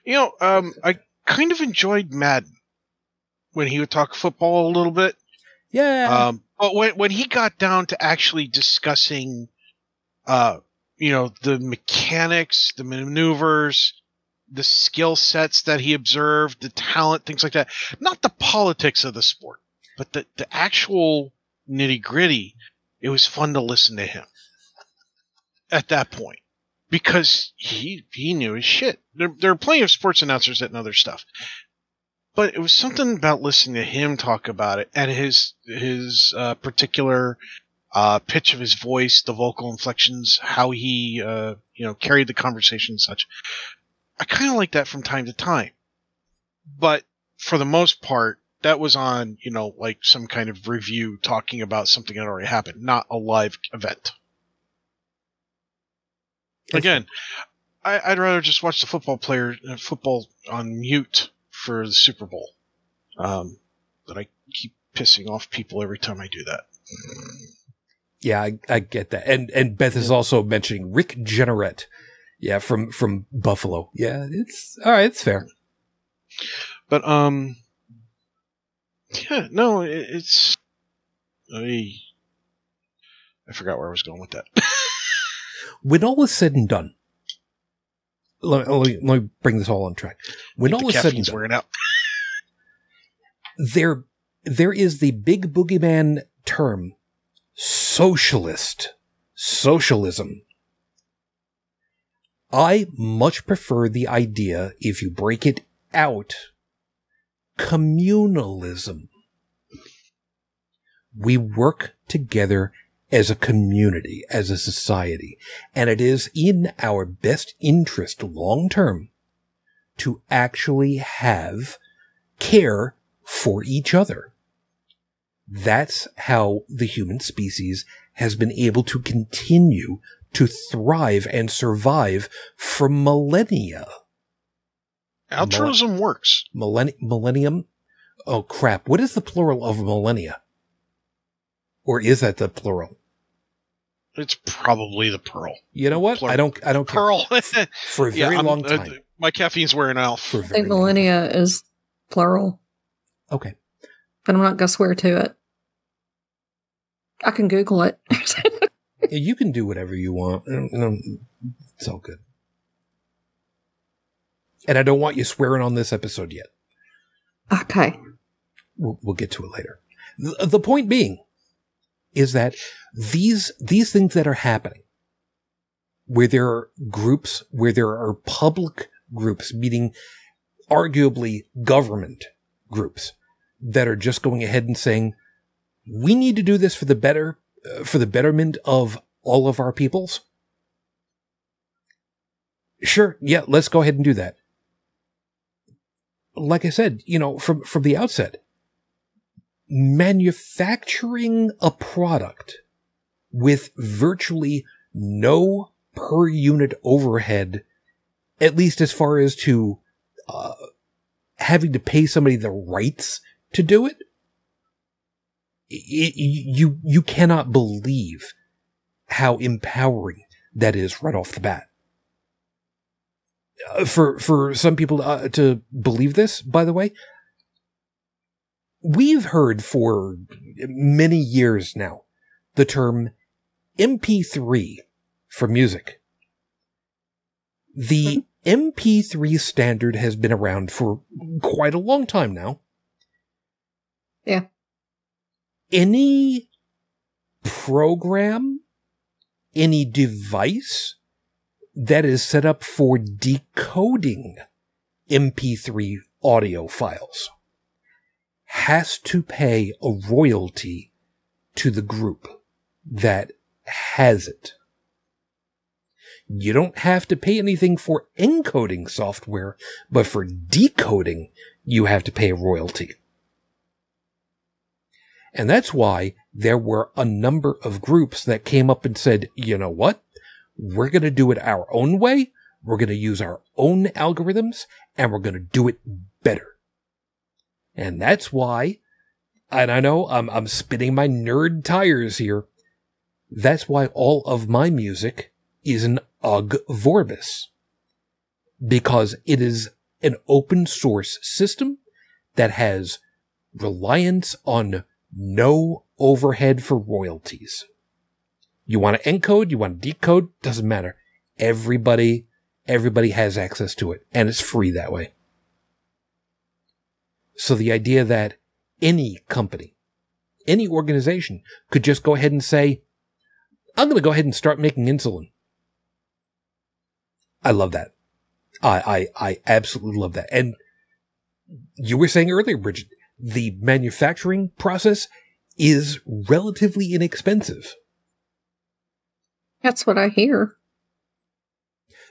you know, um, I kind of enjoyed Madden when he would talk football a little bit. Yeah. Um, but when when he got down to actually discussing, uh, you know, the mechanics, the maneuvers, the skill sets that he observed, the talent, things like that, not the politics of the sport, but the the actual nitty gritty. It was fun to listen to him at that point because he he knew his shit. There there are plenty of sports announcers that know their stuff. But it was something about listening to him talk about it and his his uh, particular uh, pitch of his voice, the vocal inflections, how he uh, you know carried the conversation and such. I kind of like that from time to time, but for the most part, that was on you know like some kind of review talking about something that already happened, not a live event. Again, I, I'd rather just watch the football player uh, football on mute for the Super Bowl. Um, but I keep pissing off people every time I do that. Yeah, I, I get that. And and Beth is also mentioning Rick Jeanneret. Yeah, from from Buffalo. Yeah, it's all right. It's fair. But um, yeah, no, it, it's I I forgot where I was going with that. [LAUGHS] When all is said and done, let, me, let me bring this all on track. When all is said and done, wearing out. there there is the big boogeyman term socialist socialism i much prefer the idea if you break it out communalism we work together as a community as a society and it is in our best interest long term to actually have care for each other. That's how the human species has been able to continue to thrive and survive for millennia. Altruism works. Millenni- millennium? Oh crap. What is the plural of millennia? Or is that the plural? It's probably the pearl. You know what? Plural. I don't, I don't care. Pearl. [LAUGHS] [LAUGHS] For a very I'm- long uh, time. my caffeine's wearing out. For a I think long millennia is plural, Okay. but I'm not going to swear to it. I can Google it. [LAUGHS] You can do whatever you want. It's all good. And I don't want you swearing on this episode yet. okay. We'll, we'll get to it later. The, the point being is that these, these things that are happening, where there are groups, where there are public groups, meaning arguably government groups that are just going ahead and saying, we need to do this for the better, uh, for the betterment of all of our peoples. Sure. Yeah. Let's go ahead and do that. Like I said, you know, from, from the outset, manufacturing a product with virtually no per unit overhead, at least as far as to uh, having to pay somebody the rights to do it, it, you you cannot believe how empowering that is right off the bat. Uh, for for some people uh, to believe this, by the way, we've heard for many years now the term MP3 for music. The hmm. MP3 standard has been around for quite a long time now. Yeah. Any program, any device that is set up for decoding MP3 audio files has to pay a royalty to the group that has it. You don't have to pay anything for encoding software, but for decoding, you have to pay a royalty. And that's why there were a number of groups that came up and said, you know what? We're going to do it our own way. We're going to use our own algorithms and we're going to do it better. And that's why, and I know I'm, I'm spinning my nerd tires here. That's why all of my music is an Ogg Vorbis. Because it is an open source system that has reliance on no overhead for royalties. You want to encode, you want to decode, doesn't matter. Everybody, everybody has access to it and it's free that way. So the idea that any company, any organization could just go ahead and say, I'm going to go ahead and start making insulin. I love that. I, I, I absolutely love that. And you were saying earlier, Bridget, the manufacturing process is relatively inexpensive. That's what I hear.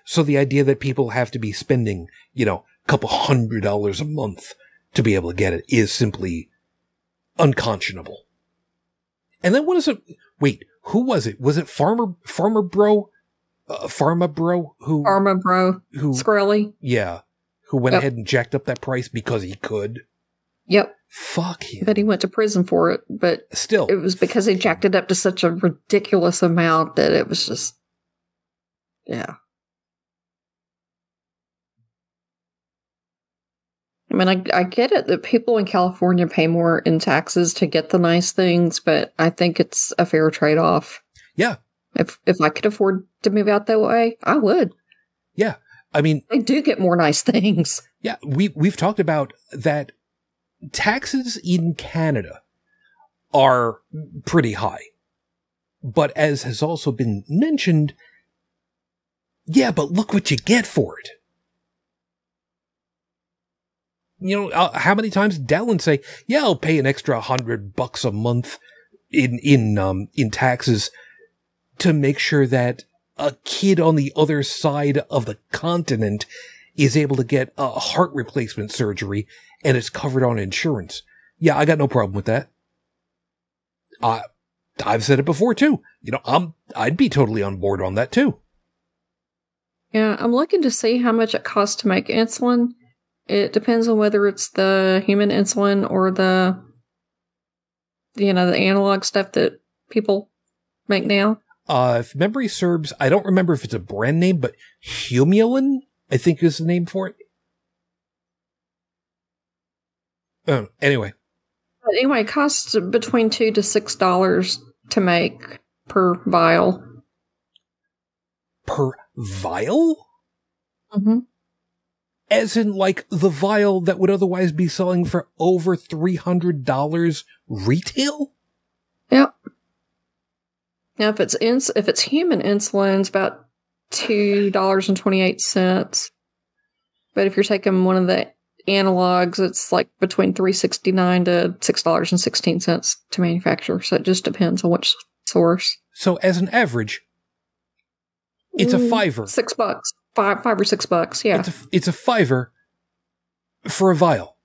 So the idea that people have to be spending, you know, a couple hundred dollars a month to be able to get it is simply unconscionable. And then what is it? Wait, who was it? Was it Farmer Farmer Bro, uh, Pharma Bro who Pharma bro, who Shkreli. yeah who went Yep. ahead and jacked up that price because he could? Yep. Fuck him. But he went to prison for it. But Still, it was because he jacked it up to such a ridiculous amount that it was just, yeah. I mean, I, I get it that people in California pay more in taxes to get the nice things, but I think it's a fair trade off. Yeah. If if I could afford to move out that way, I would. yeah. I mean, They do get more nice [LAUGHS] things. Yeah, we we've talked about that taxes in Canada are pretty high. But as has also been mentioned, yeah, but look what you get for it. You know, uh, how many times did Dallin say, "Yeah, I'll pay an extra hundred bucks a month in in um in taxes to make sure that a kid on the other side of the continent is able to get a heart replacement surgery and it's covered on insurance. Yeah, I got no problem with that. I I've said it before too. You know, I'm I'd be totally on board on that too. Yeah, I'm looking to see how much it costs to make insulin. It depends on whether it's the human insulin or the, you know, the analog stuff that people make now. Uh, if memory serves, I don't remember if it's a brand name, but Humulin, I think is the name for it. Um, anyway, But anyway, it costs between two to six dollars to make per vial. per vial? Mm-hmm. As in, like, the vial that would otherwise be selling for over $300 retail? Yep. Now, if it's ins- if it's human insulin, it's about two dollars and twenty eight cents. But if you're taking one of the analogs, it's like between three sixty nine to six dollars and sixteen cents to manufacture. So it just depends on which source. So, as an average, it's a Mm, fiver. Six bucks, five five or six bucks. Yeah. It's a, it's a fiver for a vial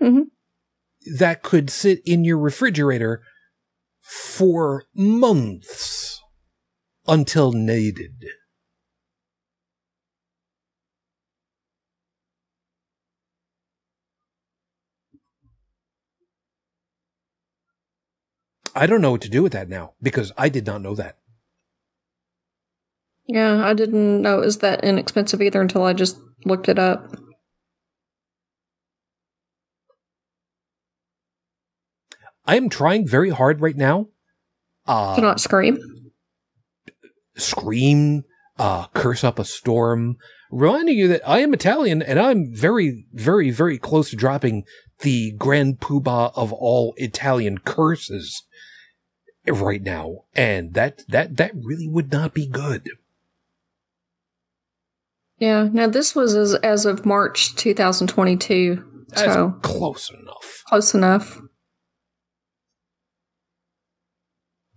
Mhm. that could sit in your refrigerator for months until needed. I don't know what to do with that now because I did not know that. Yeah, I didn't know it was that inexpensive either until I just looked it up. I am trying very hard right now. Uh, Do not scream. scream, uh, curse up a storm, reminding you that I am Italian and I'm very, very, very close to dropping the grand poobah of all Italian curses right now. And that, that, that really would not be good. Yeah. Now this was as as of March 2022. That's So close enough. close enough.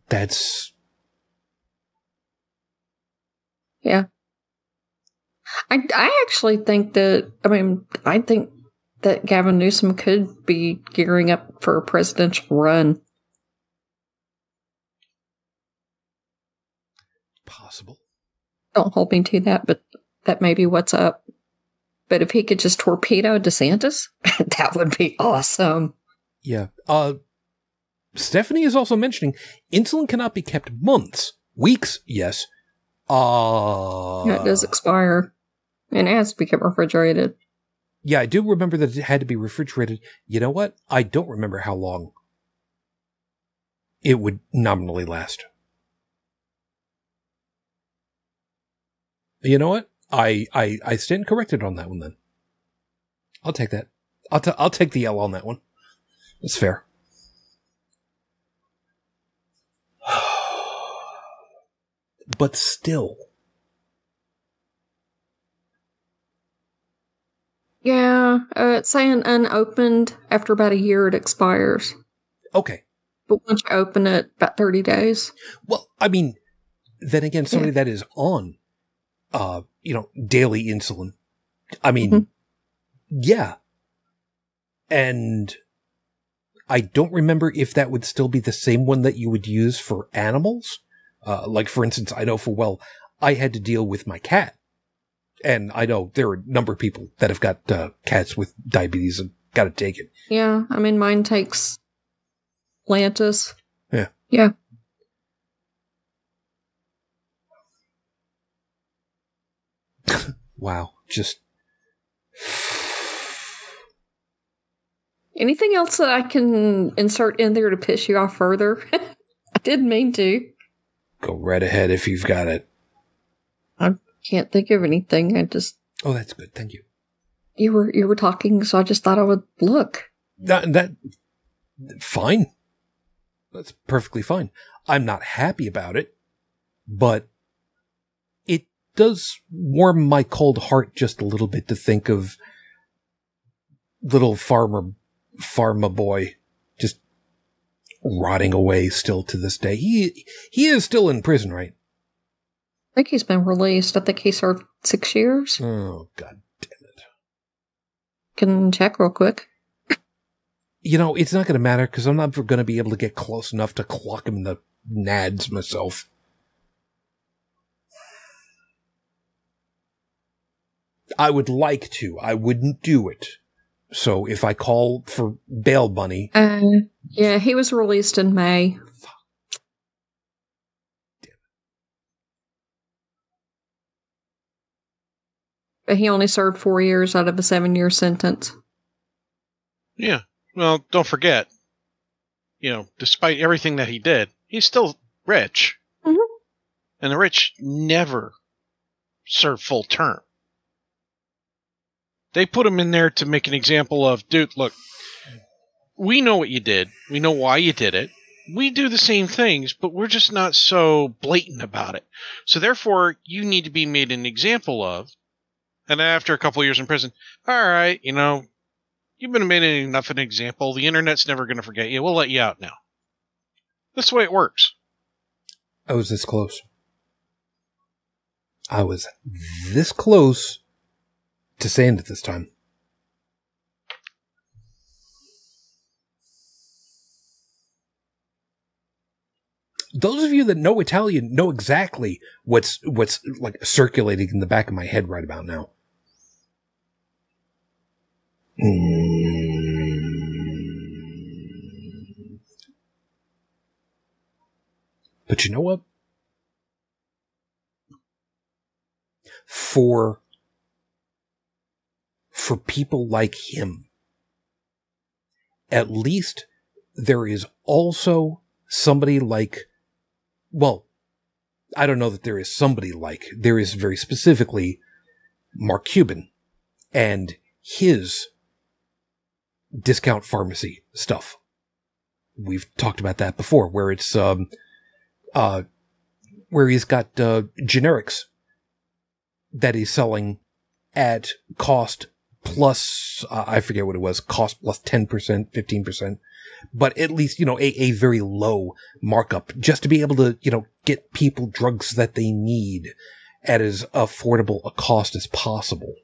That's, Yeah. I, I actually think that, I mean, I think that Gavin Newsom could be gearing up for a presidential run. possible. Don't hold me to that, but that may be what's up. But if he could just torpedo DeSantis, [LAUGHS] that would be awesome. Yeah. Uh, Stephanie is also mentioning insulin cannot be kept months, weeks, yes. Uh, Yeah, it does expire. And it has to be kept refrigerated. Yeah, I do remember that it had to be refrigerated. You know what? I don't remember how long it would nominally last. You know what? I I I stand corrected on that one then. I'll take that. I'll t- I'll take the L on that one. That's fair. [SIGHS] but still, Yeah, uh, it's saying unopened. After about a year, it expires. Okay. But once you open it, about 30 days. Well, I mean, then again, somebody that is on, uh, you know, daily insulin. I mean, Mhm. yeah. And I don't remember if that would still be the same one that you would use for animals. Uh, like for instance, I know for well, I had to deal with my cat. And I know there are a number of people that have got uh, cats with diabetes and got to take it. Yeah, I mean, mine takes Lantus. Yeah. Yeah. [LAUGHS] Wow. Just Anything else that I can insert in there to piss you off further? I [LAUGHS] didn't mean to. go right ahead if you've got it. I can't think of anything. I just Oh, that's good. Thank you. you were you were talking, so I just thought I would look. That, that, fine. That's perfectly fine. I'm not happy about it, but it does warm my cold heart just a little bit to think of little farmer, farmer boy just rotting away still to this day. He, he is still in prison, right? I think he's been released. I think he served six years. Oh, God damn it. Can check real quick. You know, it's not going to matter because I'm not going to be able to get close enough to clock him in the nads myself. I would like to. I wouldn't do it. So if I call for bail money, Uh, yeah, he was released in May. But he only served four years out of a seven year sentence. Yeah. Well, don't forget, you know, despite everything that he did, he's still rich. Mhm. And the rich never serve full term. They put him in there to make an example of, dude, look, we know what you did. We know why you did it. We do the same things, but we're just not so blatant about it. So therefore, you need to be made an example of. And after a couple years in prison, all right, you know, You've been made enough an example. The internet's never going to forget you. We'll let you out now. That's the way it works. I was this close. I was this close to saying it this time. Those of you that know Italian know exactly what's what's like circulating in the back of my head right about now. Mm. But you know what? For for people like him, at least there is also somebody like well, I don't know that there is somebody like there is very specifically Mark Cuban and his discount pharmacy stuff. We've talked about that before, where it's um, uh, where he's got uh, generics that he's selling at cost plus uh, I forget what it was, cost plus plus ten percent, fifteen percent, but at least you know a, a very low markup just to be able to you know get people drugs that they need at as affordable a cost as possible.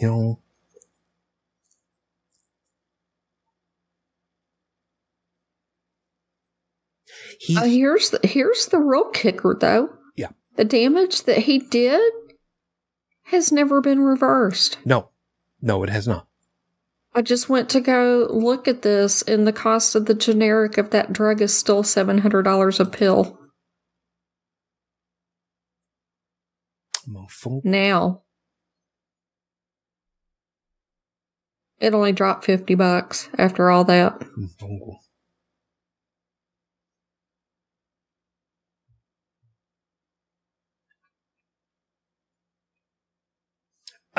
You know, he's Uh, here's the, here's the real kicker, though. The damage that he did has never been reversed. no, no, it has not. I just went to go look at this, and the cost of the generic of that drug is still seven hundred dollars a pill Mofo- now. It only dropped fifty bucks after all that. Mofo-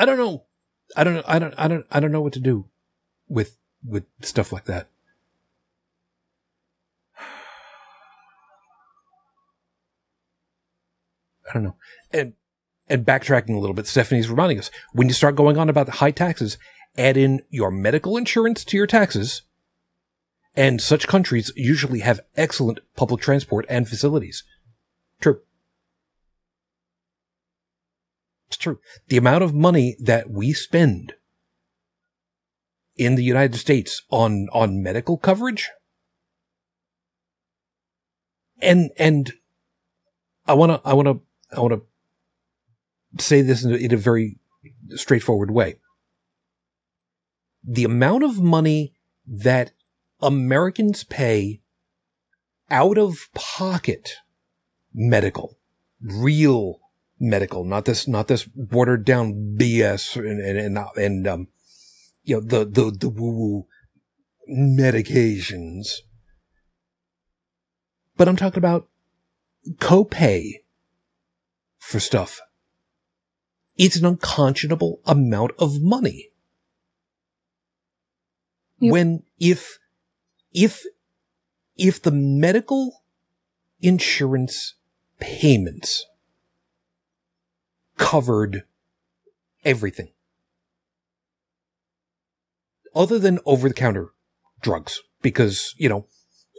I don't know. I don't know. I don't. I don't. I don't know what to do with with stuff like that. [SIGHS] I don't know. And and backtracking a little bit, Stephanie's reminding us when you start going on about the high taxes, add in your medical insurance to your taxes. And such countries usually have excellent public transport and facilities. True. It's true. The amount of money that we spend in the United States on, on medical coverage and, and I want to, I want to, I want to say this in a, in a very straightforward way. The amount of money that Americans pay out of pocket medical, real medical, not this, not this watered down BS and, and, and, and um, you know, the, the, the woo woo medications. But I'm talking about copay for stuff. It's an unconscionable amount of money. Yep. When, if, if, if the medical insurance payments covered everything other than over the counter drugs, because, you know,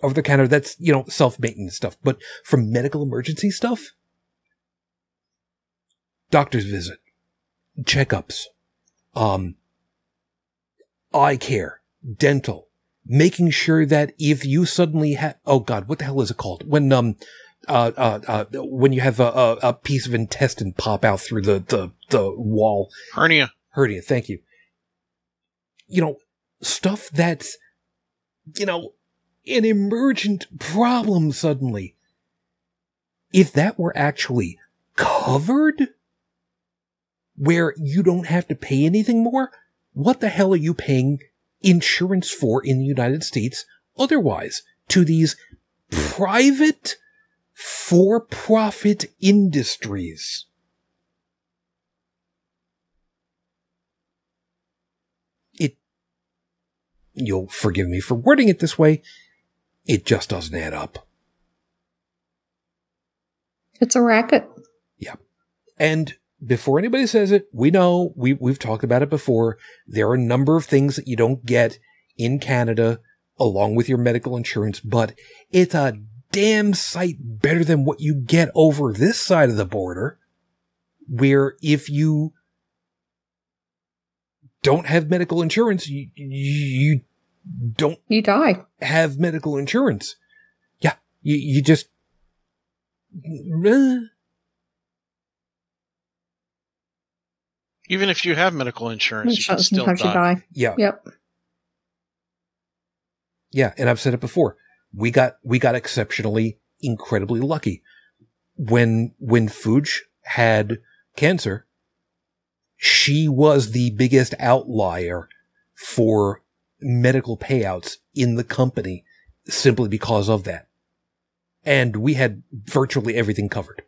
over the counter, that's, you know, self maintenance stuff. But for medical emergency stuff, doctor's visit, checkups, um, eye care, dental, making sure that if you suddenly have, oh God, what the hell is it called? When, um, uh, uh, uh, when you have a, a, a piece of intestine pop out through the, the, the wall, Hernia. hernia. Thank you. You know, stuff that's, you know, an emergent problem suddenly. If that were actually covered, where you don't have to pay anything more, what the hell are you paying insurance for in the United States otherwise to these private for-profit industries? It, you'll forgive me for wording it this way, it just doesn't add up. It's a racket. Yeah. And before anybody says it, we know we we've talked about it before. There are a number of things that you don't get in Canada along with your medical insurance, but it's a damn sight better than what you get over this side of the border, where if you don't have medical insurance, you, you don't You die. have medical insurance. Yeah, you, you just. uh, Even if you have medical insurance, you can Sometimes still you die. die. Yeah, Yep. yeah, and I've said it before. We got we got exceptionally, incredibly lucky when when Fuj had cancer. She was the biggest outlier for medical payouts in the company simply because of that. And we had virtually everything covered.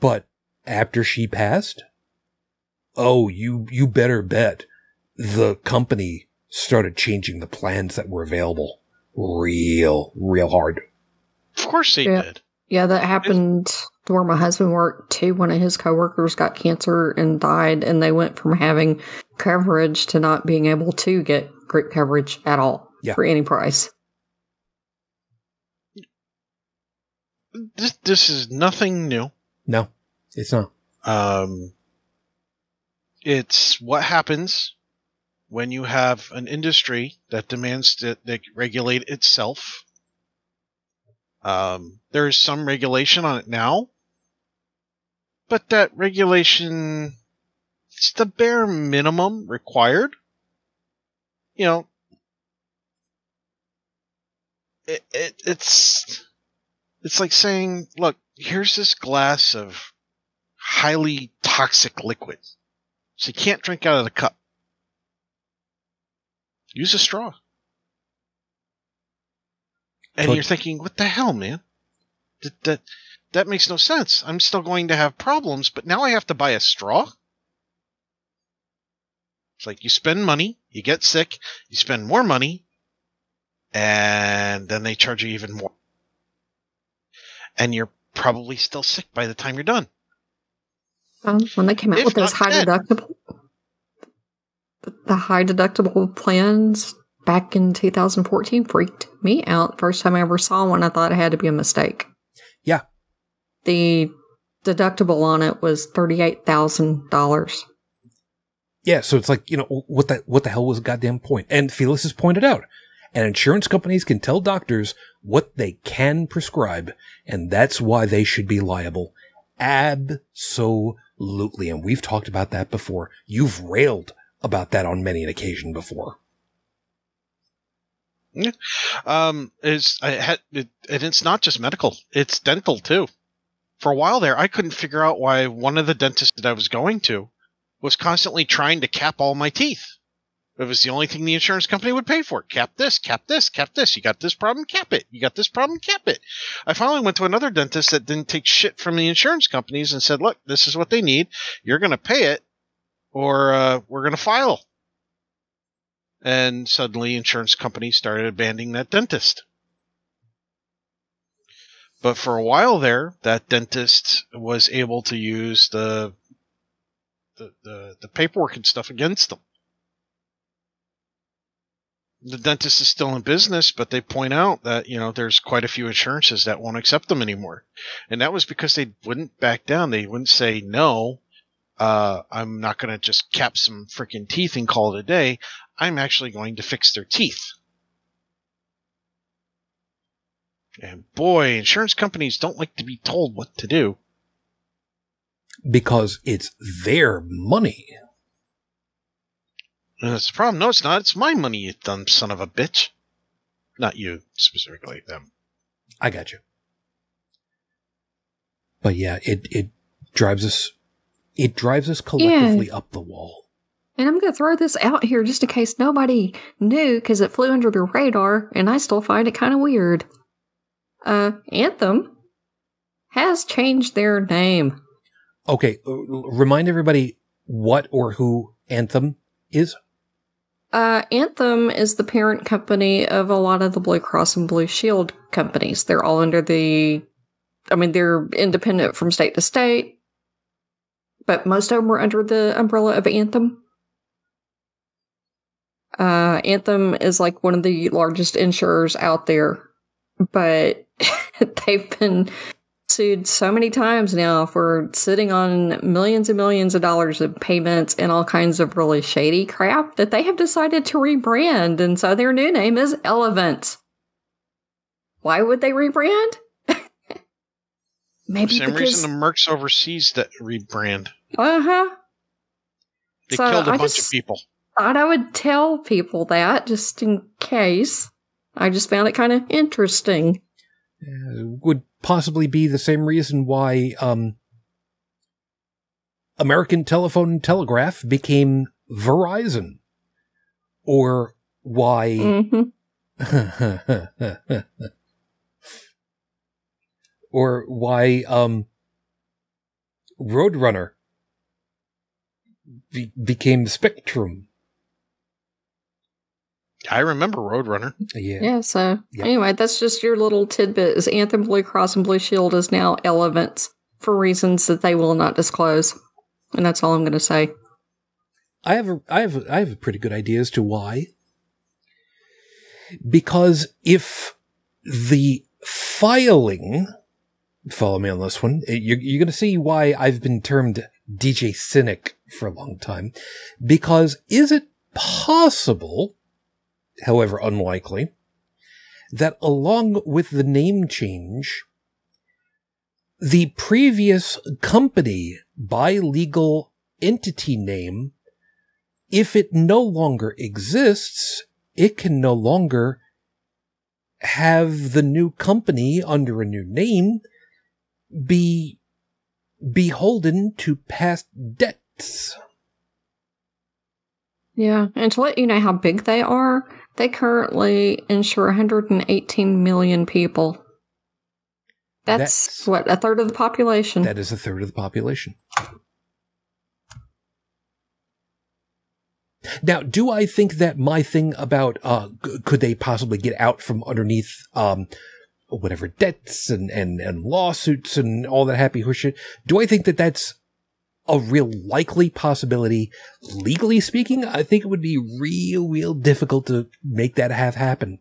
But after she passed, oh, you, you better bet the company started changing the plans that were available real, real hard. Of course they Yeah. did. Yeah, that happened to where my husband worked too. One of his coworkers got cancer and died, and they went from having coverage to not being able to get group coverage at all Yeah. for any price. This this is nothing new. No, it's not. Um, it's what happens when you have an industry that demands that they regulate itself. Um, there is some regulation on it now, but that regulation it's the bare minimum required. You know, it, it it's it's like saying, look, here's this glass of highly toxic liquid. So you can't drink out of the cup. Use a straw. And Tot- you're thinking, what the hell, man? That, that, that makes no sense. I'm still going to have problems, but now I have to buy a straw? It's like you spend money, you get sick, you spend more money, and then they charge you even more. And you're probably still sick by the time you're done. Um, when they came out If with those not high dead. deductible, the high deductible plans back in 2014 freaked me out. First time I ever saw one, I thought it had to be a mistake. Yeah. The deductible on it was thirty-eight thousand dollars. Yeah, so it's like, you know, what the what the hell was the goddamn point? And Felix has pointed out, and insurance companies can tell doctors what they can prescribe, and that's why they should be liable. Absolutely. And we've talked about that before. You've railed about that on many an occasion before. Um, is I had it, and it's not just medical; it's dental too. For a while there, I couldn't figure out why one of the dentists that I was going to was constantly trying to cap all my teeth. It was the only thing the insurance company would pay for. Cap this, cap this, cap this. You got this problem, cap it. You got this problem, cap it. I finally went to another dentist that didn't take shit from the insurance companies and said, "Look, this is what they need. You're going to pay it, or uh, we're going to file." and suddenly insurance companies started abandoning that dentist. But for a while there, that dentist was able to use the the, the, the paperwork and stuff against them. The dentist is still in business, but they point out that, you know, there's quite a few insurances that won't accept them anymore. And that was because they wouldn't back down. They wouldn't say, no, uh, I'm not going to just cap some freaking teeth and call it a day. I'm actually going to fix their teeth. And boy, insurance companies don't like to be told what to do. Because it's their money. And that's the problem. No, it's not. It's my money, you dumb son of a bitch. Not you specifically, them. I got you. But yeah, it, it drives us, it drives us collectively up the wall. And I'm going to throw this out here just in case nobody knew because it flew under the radar, and I still find it kind of weird. Uh, Anthem has changed their name. Okay, uh, remind everybody what or who Anthem is. Uh, Anthem is the parent company of a lot of the Blue Cross and Blue Shield companies. They're all under the, I mean, they're independent from state to state, but most of them were under the umbrella of Anthem. Uh, Anthem is like one of the largest insurers out there, but [LAUGHS] they've been sued so many times now for sitting on millions and millions of dollars of payments and all kinds of really shady crap that they have decided to rebrand. And so their new name is Elevance. Why would they rebrand? For Maybe some because, reason, the Mercs overseas that rebrand. uh huh. They So, killed a I bunch of people. I thought I would tell people that just in case. I just found it kind of interesting. Uh, would possibly be the same reason why um, American Telephone and Telegraph became Verizon, or why hmm [LAUGHS] or why um Roadrunner be- became Spectrum. I remember Roadrunner. Yeah. Yeah, so Yeah. anyway, that's just your little tidbit. Is Anthem Blue Cross and Blue Shield is now Elevance for reasons that they will not disclose. And that's all I'm going to say. I have a, I have a, I have a pretty good idea as to why. Because if the filing, follow me on this one, eh, you're, you're going to see why I've been termed DJ Cynic for a long time. Because is it possible, however unlikely, that along with the name change, the previous company by legal entity name if it no longer exists, it can no longer have the new company under a new name be beholden to past debts. Yeah, and to let you know how big they are, they currently insure 118 million people. That's, That's- what, a third of the population. That is a third of the population. Now, do I think that my thing about uh, g- could they possibly get out from underneath um, whatever debts and, and, and lawsuits and all that happy horseshit. Do I think that that's a real likely possibility? Legally speaking, I think it would be real, real difficult to make that have happen.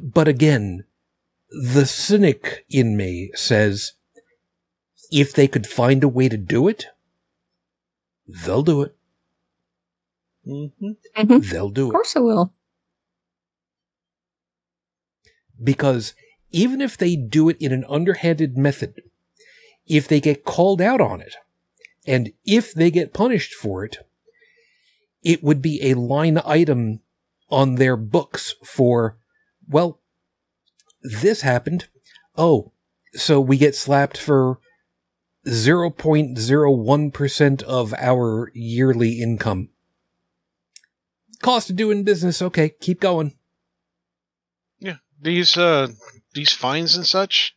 But again, the cynic in me says, if they could find a way to do it, they'll do it. Mm-hmm. They'll do it. Of course I will. because even if they do it in an underhanded method, if they get called out on it, and if they get punished for it, it would be a line item on their books for, well, this happened. Oh, so we get slapped for 0.01% of our yearly income. Cost of doing business. Okay, keep going. Yeah, these uh these fines and such,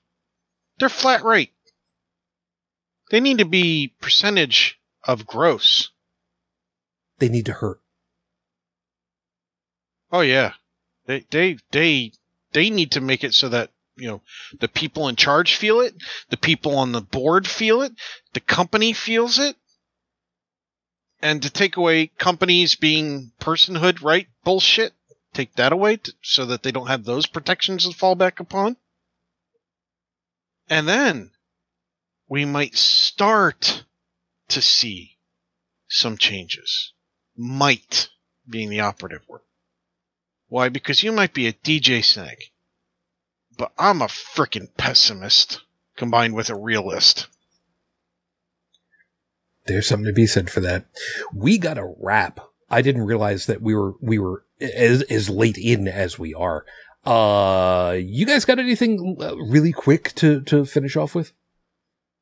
they're flat rate. They need to be percentage of gross. They need to hurt. Oh yeah, they they they they need to make it so that you know the people in charge feel it, the people on the board feel it, the company feels it, and to take away companies being personhood right bullshit, take that away to, so that they don't have those protections to fall back upon, and then we might start to see some changes. Might being the operative word. Why? Because you might be a DJ Cynic, but I'm a frickin' pessimist combined with a realist. There's something to be said for that. We got a wrap. I didn't realize that we were we were as as late in as we are. Uh, you guys got anything uh, really quick to to finish off with?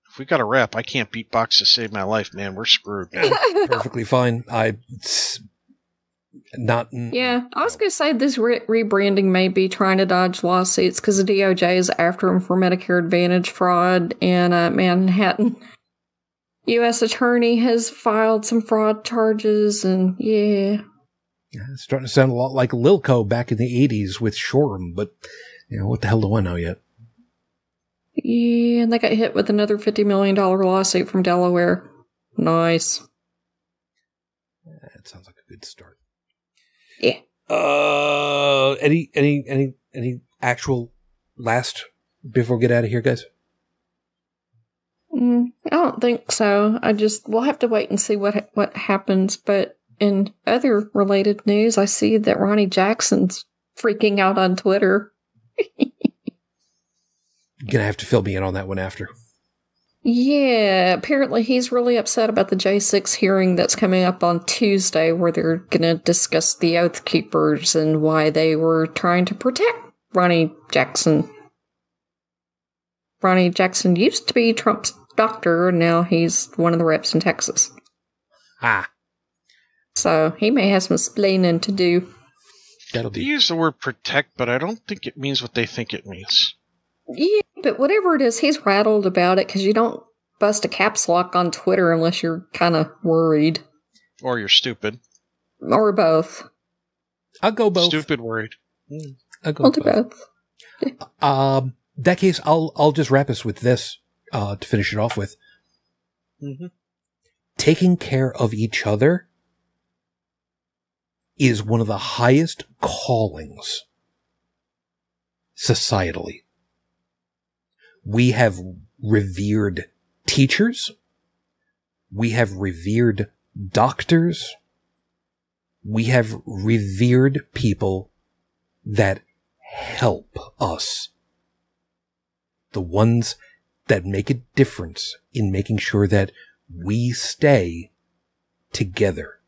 If we got a rap, I can't beatbox to save my life, man. We're screwed. [LAUGHS] Perfectly fine. I not. Yeah, I was going to say this re- rebranding may be trying to dodge lawsuits because the DOJ is after him for Medicare Advantage fraud, and uh, Manhattan U.S. attorney has filed some fraud charges, and yeah, Yeah, It's starting to sound a lot like Lilco back in the '80s with Shoreham, but you know what the hell do I know yet? yeah, and they got hit with another fifty million dollar lawsuit from Delaware. Nice. That sounds like a good start. Yeah. Uh, any any any any actual last before we get out of here, guys? Mm, I don't think so. I just we'll have to wait and see what ha- what happens. But in other related news, I see that Ronny Jackson's freaking out on Twitter. You're [LAUGHS] gonna have to fill me in on that one after. Yeah, apparently he's really upset about the J6 hearing that's coming up on Tuesday, where they're going to discuss the Oath Keepers and why they were trying to protect Ronny Jackson. Ronny Jackson used to be Trump's doctor, and now he's one of the reps in Texas. Ah, So he may have some explaining to do. that'll They use the word protect, but I don't think it means what they think it means. Yeah, but whatever it is, he's rattled about it because you don't bust a caps lock on Twitter unless you're kind of worried. Or you're stupid. Or both. I'll go both. Stupid worried. I'll go I'll do both. both. Um, that case, I'll I'll just wrap us with this uh, to finish it off with. Mm-hmm. Taking care of each other is one of the highest callings societally. We have revered teachers. We have revered doctors. We have revered people that help us. The ones that make a difference in making sure that we stay together.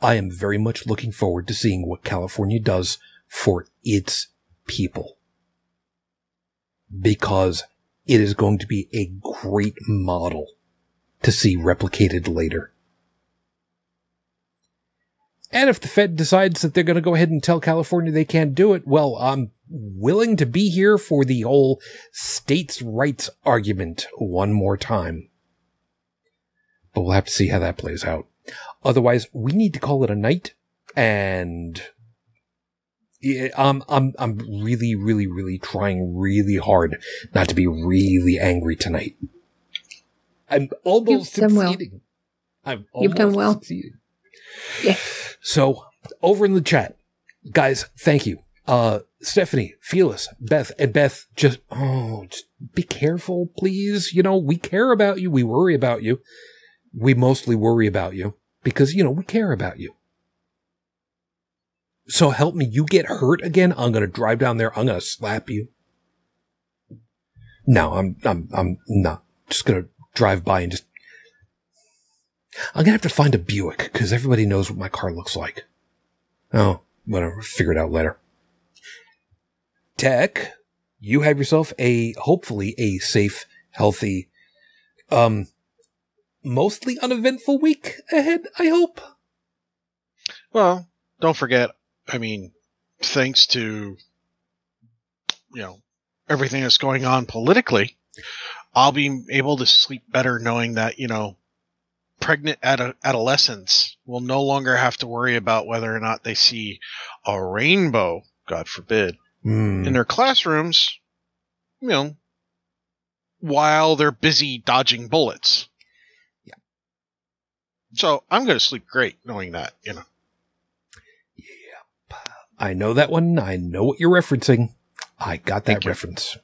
I am very much looking forward to seeing what California does for its people. Because it is going to be a great model to see replicated later. And if the Fed decides that they're going to go ahead and tell California they can't do it, well, I'm willing to be here for the whole states' rights argument one more time. But we'll have to see how that plays out. Otherwise, we need to call it a night. And Yeah, I'm I'm I'm really really really trying really hard not to be really angry tonight. I'm almost You've done well. I'm You've done well. Succeeding. Yeah. So over in the chat, guys, thank you. Uh, Stephanie, Fearless, Beth, and Beth, just oh, just be careful, please. You know we care about you. We worry about you. We mostly worry about you because you know we care about you. So help me, you get hurt again, I'm gonna drive down there, I'm gonna slap you. No, I'm I'm I'm not just gonna drive by and just I'm gonna have to find a Buick because everybody knows what my car looks like. Oh, whatever, figure it out later. Tech, you have yourself a hopefully a safe, healthy, um mostly uneventful week ahead, I hope. Well, don't forget, I mean, thanks to, you know, everything that's going on politically, I'll be able to sleep better knowing that, you know, pregnant ad- adolescents will no longer have to worry about whether or not they see a rainbow, God forbid, Hmm. in their classrooms, you know, while they're busy dodging bullets. Yeah. So I'm going to sleep great knowing that, you know. Yep. I know that one. I know what you're referencing. I got that Thank you. reference.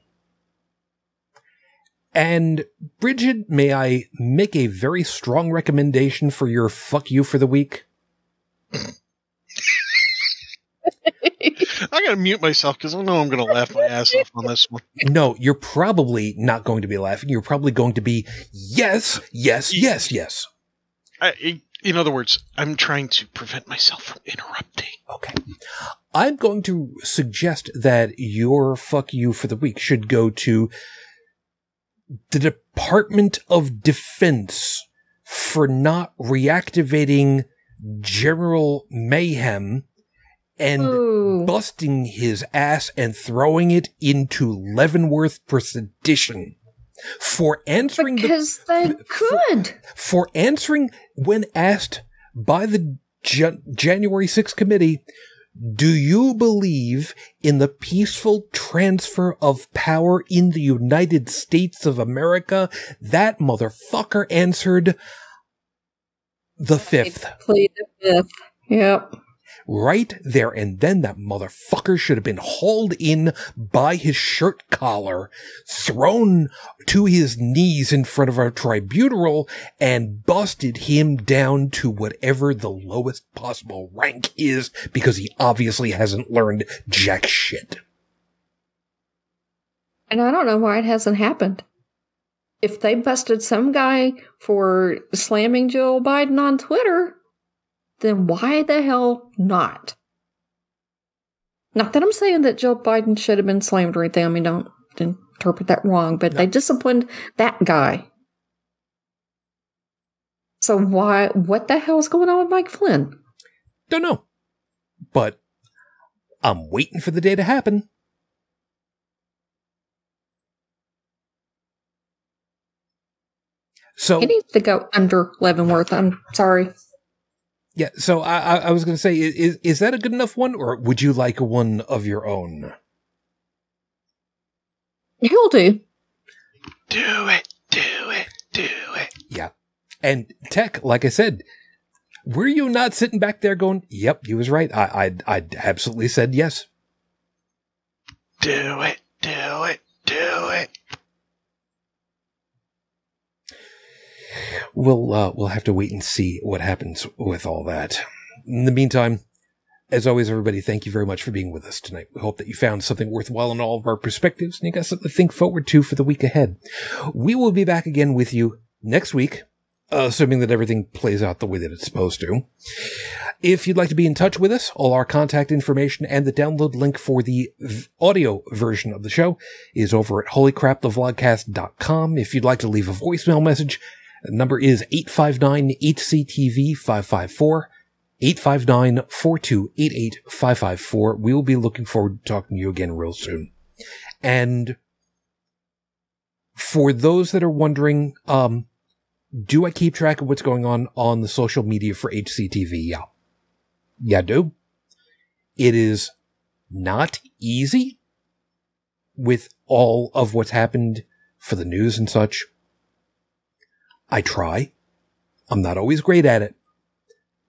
And Bridget, may I make a very strong recommendation for your fuck you for the week? [LAUGHS] I gotta mute myself because I know I'm gonna laugh my ass off on this one. No, you're probably not going to be laughing. You're probably going to be, yes, yes, yes, yes. I, in other words, I'm trying to prevent myself from interrupting. Okay. I'm going to suggest that your fuck you for the week should go to the Department of Defense for not reactivating General Mayhem and Ooh. busting his ass and throwing it into Leavenworth for sedition. For answering the Because they could. for answering when asked by the Jan- January 6th committee, do you believe in the peaceful transfer of power in the United States of America? That motherfucker answered the fifth. Plead the fifth. Yep. Right there and then that motherfucker should have been hauled in by his shirt collar, thrown to his knees in front of a tribunal and busted him down to whatever the lowest possible rank is because he obviously hasn't learned jack shit. And I don't know why it hasn't happened. If they busted some guy for slamming Joe Biden on Twitter, then why the hell not? Not that I'm saying that Joe Biden should have been slammed or anything. I mean, don't interpret that wrong, but they disciplined that guy. So why, what the hell is going on with Mike Flynn? Don't know. But I'm waiting for the day to happen. So He needs to go under Leavenworth. I'm sorry. Yeah, so I, I, I was going to say, is is that a good enough one, or would you like one of your own? You'll do. Do it, do it, do it. Yeah, and Tech, like I said, were you not sitting back there going, "Yep, you was right. I I I absolutely said yes." Do it, do it, do it. We'll uh, we'll have to wait and see what happens with all that. In the meantime, as always, everybody, thank you very much for being with us tonight. We hope that you found something worthwhile in all of our perspectives and you got something to think forward to for the week ahead. We will be back again with you next week, assuming that everything plays out the way that it's supposed to. If you'd like to be in touch with us, all our contact information and the download link for the audio version of the show is over at holycrapthevlogcast.com. If you'd like to leave a voicemail message, the number is 859-HCTV-554, 859-4288-554. We will be looking forward to talking to you again real soon. And for those that are wondering, um, do I keep track of what's going on on the social media for HCTV? Yeah. Yeah, I do. It is not easy with all of what's happened for the news and such. I try. I'm not always great at it,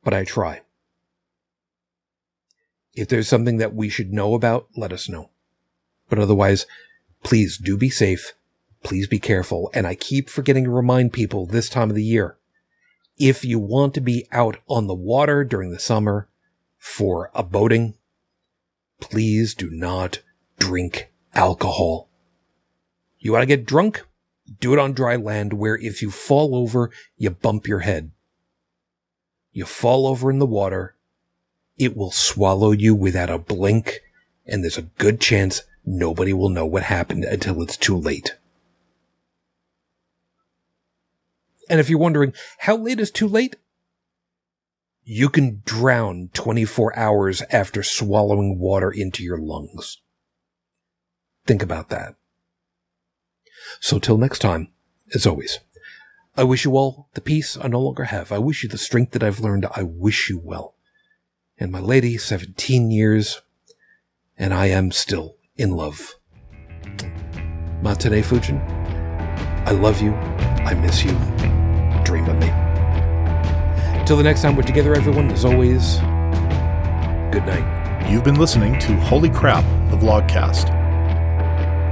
but I try. If there's something that we should know about, let us know. But otherwise, please do be safe. Please be careful. And I keep forgetting to remind people this time of the year. If you want to be out on the water during the summer for a boating, please do not drink alcohol. You want to get drunk? Do it on dry land where if you fall over, you bump your head. You fall over in the water, it will swallow you without a blink, and there's a good chance nobody will know what happened until it's too late. And if you're wondering, how late is too late? You can drown 24 hours after swallowing water into your lungs. Think about that. So till next time, as always, I wish you all the peace I no longer have. I wish you the strength that I've learned. I wish you well. And my lady, 17 years, and I am still in love. Matane Fujin, I love you. I miss you. Dream of me. Till the next time we're together, everyone, as always, good night. You've been listening to Holy Crap, the Vlogcast.